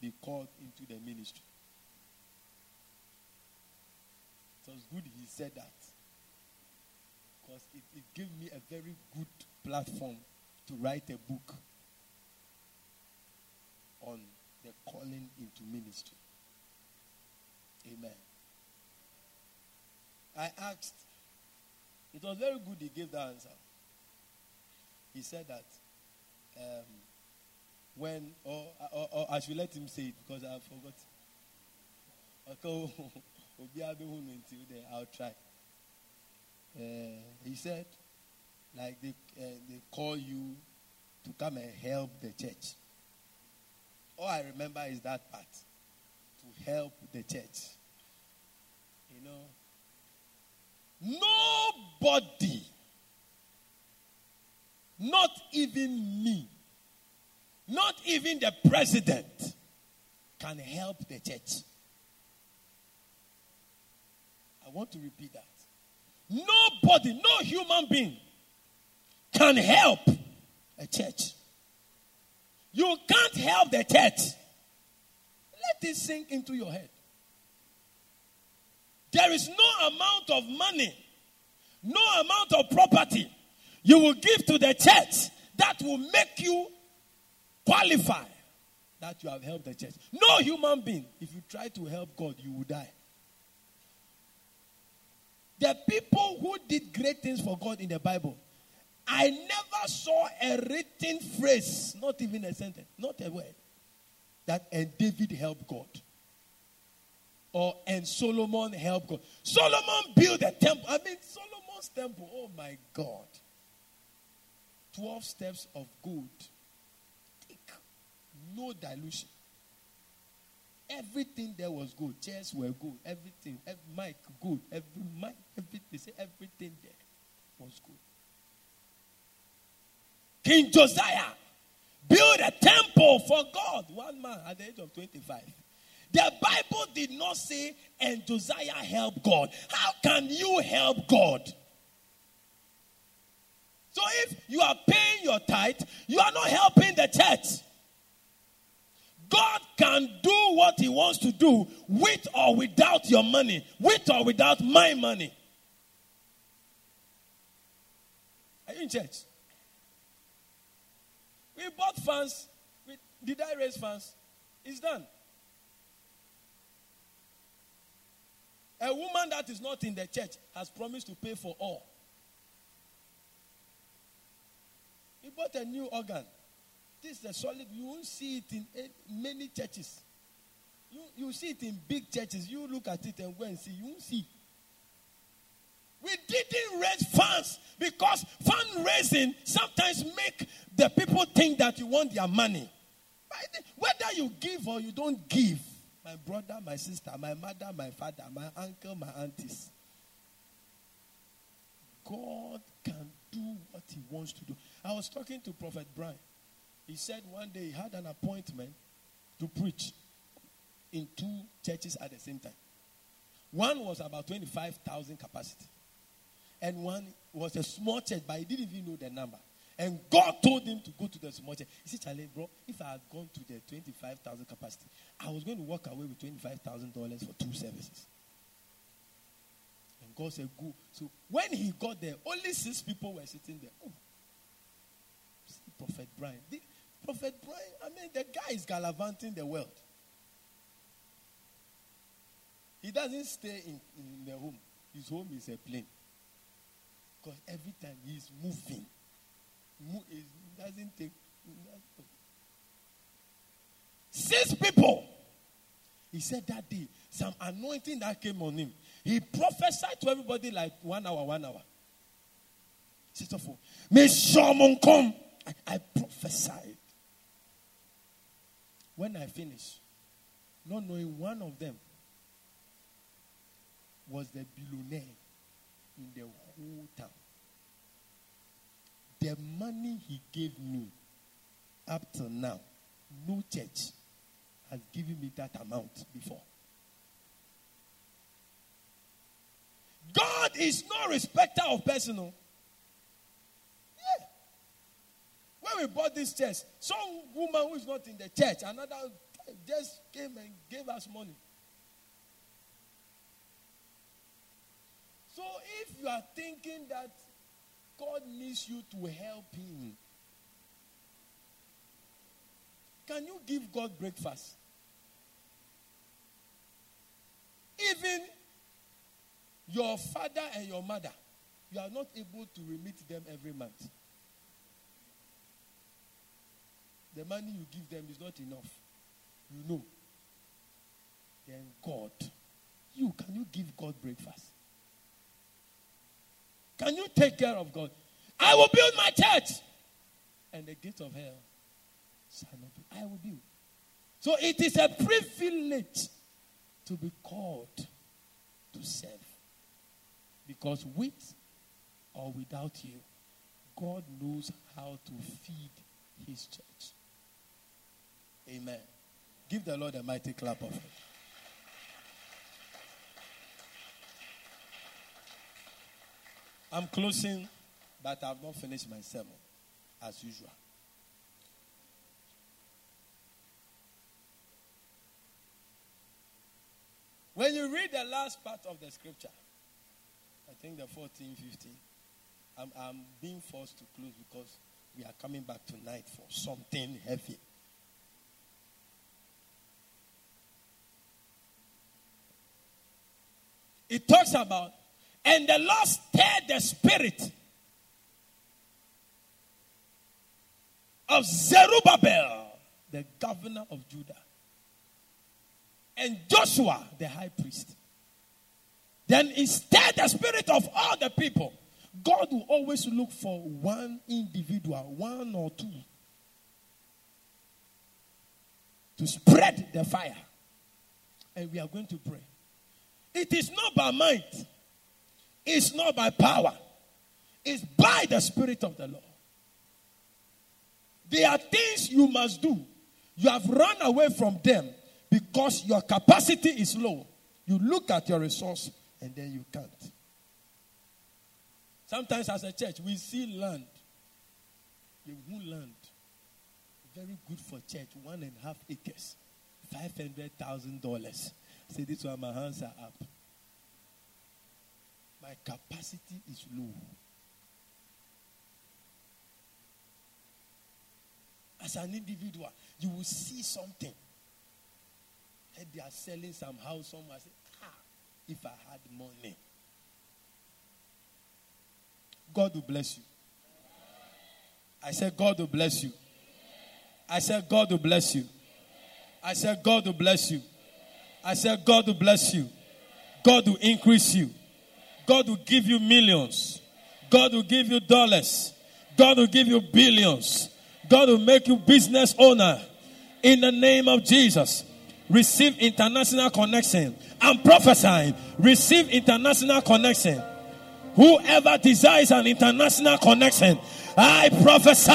be called into the ministry? It was good he said that. Because it, it gave me a very good platform to write a book on the calling into ministry. Amen. I asked, it was very good he gave the answer. He said that um, when, or, or, or, I should let him say it because I forgot. (laughs) I'll try. Uh, he said, like they, uh, they call you to come and help the church. All I remember is that part to help the church. You know, nobody, not even me, not even the president, can help the church. I want to repeat that. Nobody, no human being can help a church. You can't help the church. Let this sink into your head. There is no amount of money, no amount of property you will give to the church that will make you qualify that you have helped the church. No human being, if you try to help God, you will die. The people who did great things for God in the Bible, I never saw a written phrase, not even a sentence, not a word, that and David helped God. Or and Solomon helped God. Solomon built a temple. I mean, Solomon's temple, oh my God. 12 steps of gold. No dilution. Everything there was good. Chairs were good. Everything. Every mic good. Every mic. Everything. Say everything there was good. King Josiah built a temple for God. One man at the age of 25. The Bible did not say, and Josiah helped God. How can you help God? So if you are paying your tithe, you are not helping the church. God can do what He wants to do with or without your money, with or without my money. Are you in church? We bought fans. We, did I raise fans? It's done. A woman that is not in the church has promised to pay for all. We bought a new organ. This is a solid, you won't see it in many churches. You, you see it in big churches. You look at it and go and see. You won't see. We didn't raise funds because fundraising sometimes make the people think that you want their money. Whether you give or you don't give, my brother, my sister, my mother, my father, my uncle, my aunties, God can do what He wants to do. I was talking to Prophet Brian. He said one day he had an appointment to preach in two churches at the same time. One was about 25,000 capacity, and one was a small church, but he didn't even know the number. And God told him to go to the small church. He said, Charlie, bro, if I had gone to the 25,000 capacity, I was going to walk away with $25,000 for two services. And God said, Go. So when he got there, only six people were sitting there. Oh, Prophet Brian. Prophet Brian, I mean, the guy is gallivanting the world. He doesn't stay in, in the home. His home is a plane. Because every time he's moving, he doesn't take. Six people. He said that day, some anointing that came on him. He prophesied to everybody like one hour, one hour. Sister. May someone come. I, I prophesied. When I finished, not knowing one of them was the billionaire in the whole town. The money he gave me up till now, no church has given me that amount before. God is no respecter of personal. Oh. When we bought this church, some woman who is not in the church, another just came and gave us money. So if you are thinking that God needs you to help him, can you give God breakfast? Even your father and your mother, you are not able to remit them every month. The money you give them is not enough. You know. Then God, you can you give God breakfast? Can you take care of God? I will build my church, and the gates of hell shall not be. I will build. So it is a privilege to be called to serve. Because with or without you, God knows how to feed his church. Amen. Give the Lord a mighty clap of it. I'm closing, but I've not finished my sermon as usual. When you read the last part of the scripture, I think the 14, 15, I'm, I'm being forced to close because we are coming back tonight for something heavy. It talks about, and the Lord stirred the spirit of Zerubbabel, the governor of Judah, and Joshua, the high priest. Then instead, the spirit of all the people, God will always look for one individual, one or two, to spread the fire. And we are going to pray. It is not by might, it's not by power, it's by the Spirit of the Lord. There are things you must do. You have run away from them because your capacity is low. You look at your resource and then you can't. Sometimes, as a church, we see land, the wood land, very good for church, one and a half acres, five hundred thousand dollars. Say this one, my hands are up. My capacity is low. As an individual, you will see something. They are selling some house somewhere. Say, ah, if I had money. God will bless you. I said, God will bless you. I said, God will bless you. I said, God will bless you. I said, God will bless you. God will increase you. God will give you millions. God will give you dollars. God will give you billions. God will make you business owner. In the name of Jesus. Receive international connection. I'm prophesying. Receive international connection. Whoever desires an international connection, I prophesy,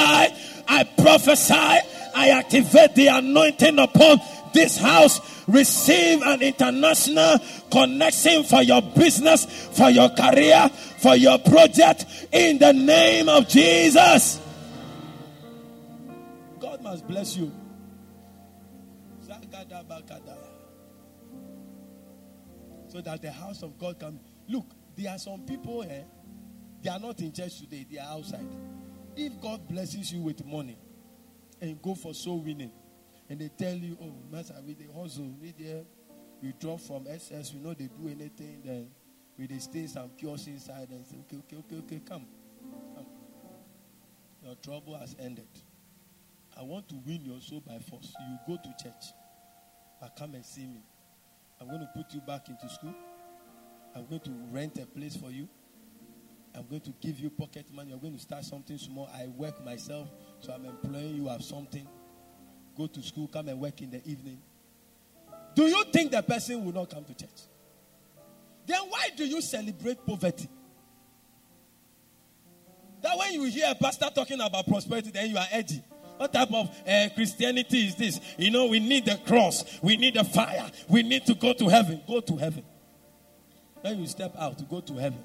I prophesy, I activate the anointing upon this house. Receive an international connection for your business, for your career, for your project in the name of Jesus. God must bless you. So that the house of God can look. There are some people here, they are not in church today, they are outside. If God blesses you with money and go for soul winning, and they tell you, oh, Master, we the hustle, we there, we drop from SS, we know they do anything, then we they stay some kiosks inside and say, okay, okay, okay, okay, come. come. Your trouble has ended. I want to win your soul by force. You go to church, but come and see me. I'm going to put you back into school. I'm going to rent a place for you. I'm going to give you pocket money. You're going to start something small. I work myself, so I'm employing you have something. Go to school, come and work in the evening. Do you think the person will not come to church? Then why do you celebrate poverty? That when you hear a pastor talking about prosperity, then you are edgy. What type of uh, Christianity is this? You know, we need the cross, we need the fire, we need to go to heaven. Go to heaven. Then you step out to go to heaven,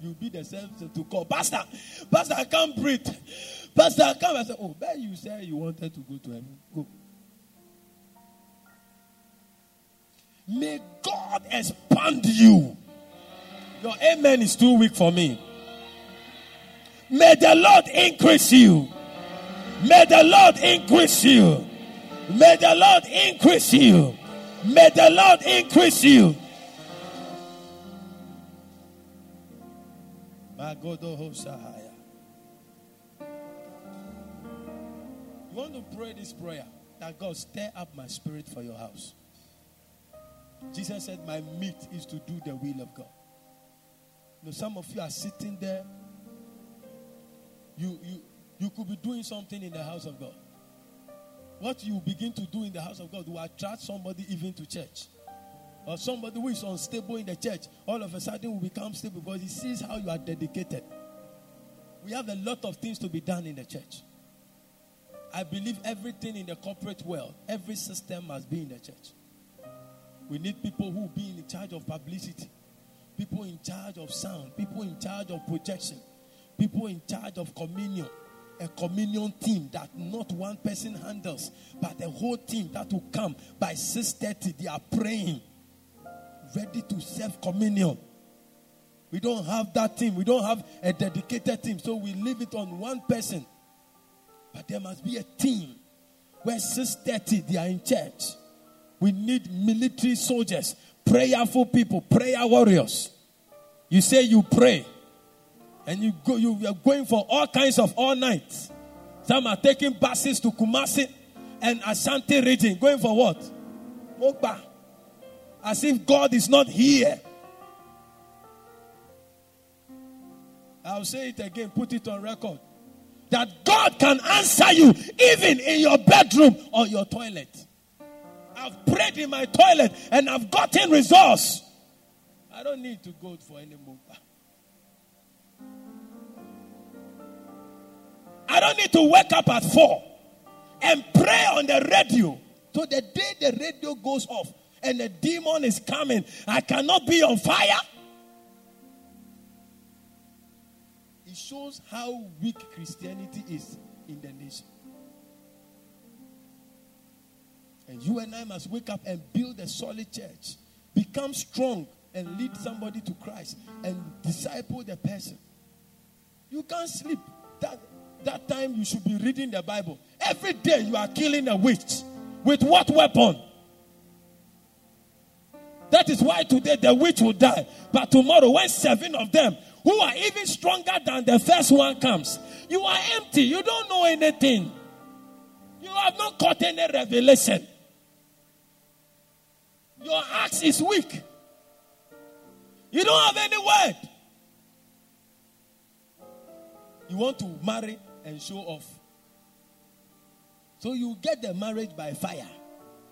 you'll be the self to call, Pastor, Pastor, I can't breathe. Pastor, can't. I say, Oh, but you said you wanted to go to heaven. Go. May God expand you. Your amen is too weak for me. May the Lord increase you. May the Lord increase you. May the Lord increase you. May the Lord increase you. You want to pray this prayer that God stir up my spirit for your house. Jesus said, My meat is to do the will of God. You know, some of you are sitting there. You, you, you could be doing something in the house of God. What you begin to do in the house of God will attract somebody even to church. Or somebody who is unstable in the church, all of a sudden will become stable because he sees how you are dedicated. We have a lot of things to be done in the church. I believe everything in the corporate world, every system must be in the church. We need people who be in charge of publicity, people in charge of sound, people in charge of projection, people in charge of communion, a communion team that not one person handles, but a whole team that will come by 6:30. They are praying, ready to serve communion. We don't have that team. We don't have a dedicated team, so we leave it on one person. But there must be a team where 6:30 they are in church. We need military soldiers, prayerful people, prayer warriors. You say you pray and you go you are going for all kinds of all nights. Some are taking buses to kumasi and ashanti region going for what? Mogba as if god is not here. I'll say it again put it on record that god can answer you even in your bedroom or your toilet i've prayed in my toilet and i've gotten results i don't need to go for any mogba I don't need to wake up at four and pray on the radio. So the day the radio goes off and the demon is coming, I cannot be on fire. It shows how weak Christianity is in the nation. And you and I must wake up and build a solid church, become strong, and lead somebody to Christ and disciple the person. You can't sleep. That that time you should be reading the Bible. Every day you are killing a witch. With what weapon? That is why today the witch will die. But tomorrow, when seven of them who are even stronger than the first one comes, you are empty. You don't know anything. You have not caught any revelation. Your axe is weak. You don't have any word. You want to marry and show off. So you get the marriage by fire.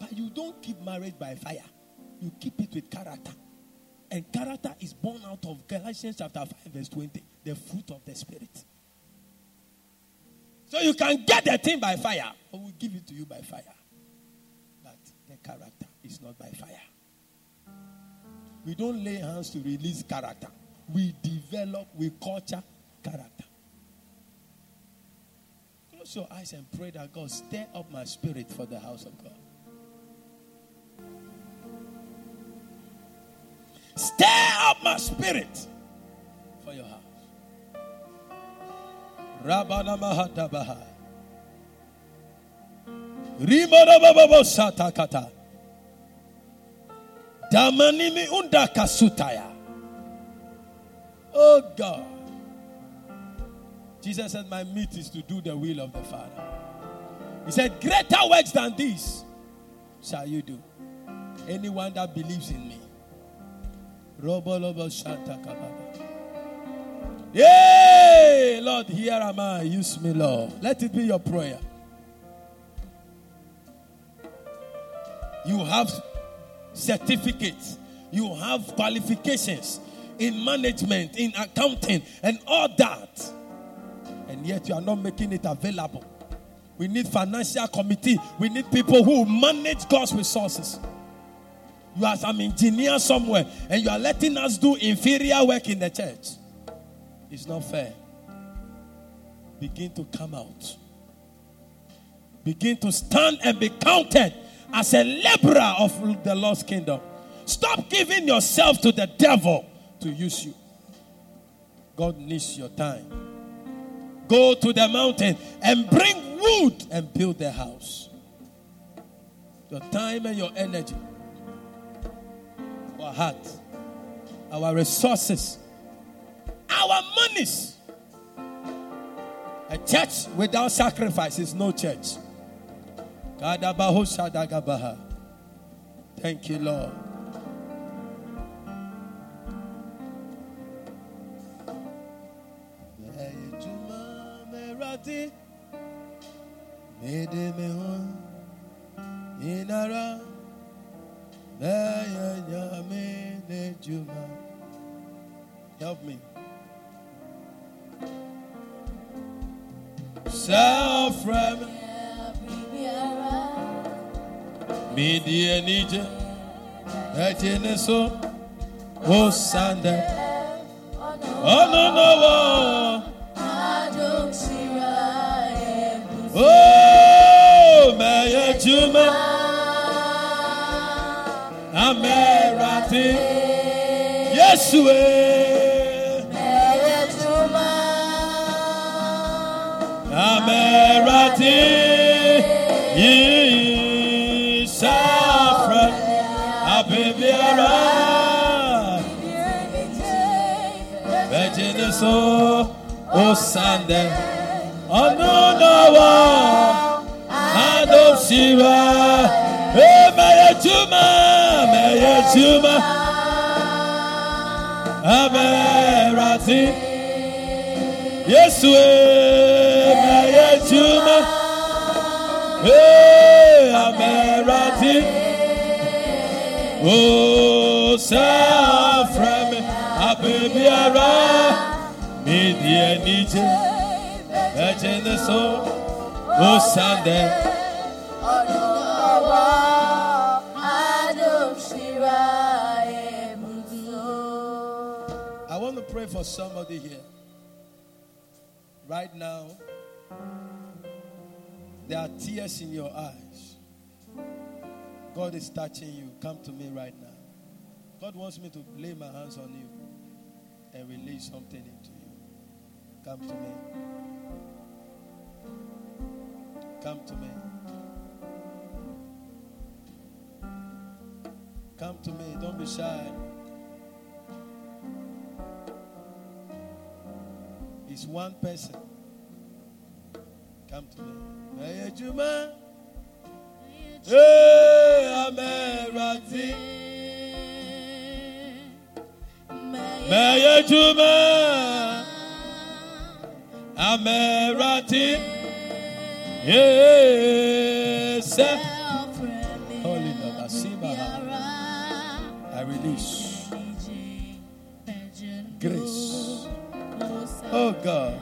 But you don't keep marriage by fire. You keep it with character. And character is born out of Galatians chapter 5, verse 20. The fruit of the Spirit. So you can get the thing by fire. I will give it to you by fire. But the character is not by fire. We don't lay hands to release character. We develop, we culture character. Close your eyes and pray that God stir up my spirit for the house of God. Stir up my spirit for your house. Rabana Mahatabaha. Satakata. Damanimi Unda Kasutaya. Oh God. Jesus said, My meat is to do the will of the Father. He said, Greater works than these shall you do. Anyone that believes in me. Yay! Lord, here am I. Use me, Lord. Let it be your prayer. You have certificates, you have qualifications in management, in accounting, and all that. And yet you are not making it available. We need financial committee. We need people who manage God's resources. You are some engineer somewhere and you are letting us do inferior work in the church. It's not fair. Begin to come out. Begin to stand and be counted as a laborer of the lost kingdom. Stop giving yourself to the devil to use you. God needs your time. Go to the mountain and bring wood and build the house. Your time and your energy our heart, our resources, our monies. A church without sacrifice is no church. Thank you, Lord. Inara Help me. Self rem. Media nije. Ejene so. O sande. Oh no no. No. Oh, meye juma. Amerati. Yesu. Amerati. Yi safra. Abibiara. Virgin so. O Sunday. Oh, Onunawa. Adom Maya Juma. Amerati. Yesu. Maya Juma. Hey, Amerati. Oh, Safram. Abibiara. Media Nietzsche. Virgin so. O oh, Sunday. Pray for somebody here. Right now, there are tears in your eyes. God is touching you. Come to me right now. God wants me to lay my hands on you and release something into you. Come to me. Come to me. Come to me. Don't be shy. It's one person. Come to me. Amerati. Yes. God.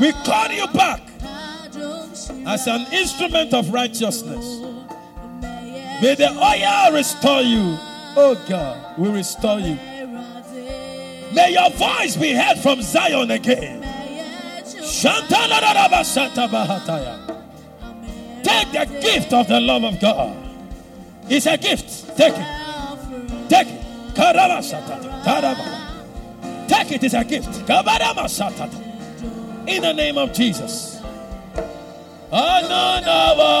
We call you back as an instrument of righteousness. May the oil restore you. Oh God, we restore you. May your voice be heard from Zion again. Take the gift of the love of God. It's a gift. Take it. Take it. Karama Satata. Taraba. Take it. as a gift. In the name of Jesus. Ananawa.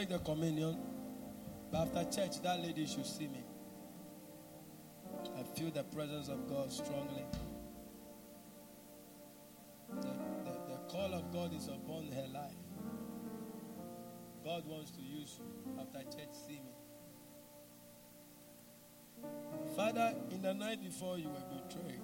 Take the communion, but after church, that lady should see me. I feel the presence of God strongly. The, the, the call of God is upon her life. God wants to use you. After church, see me. Father, in the night before you were betrayed,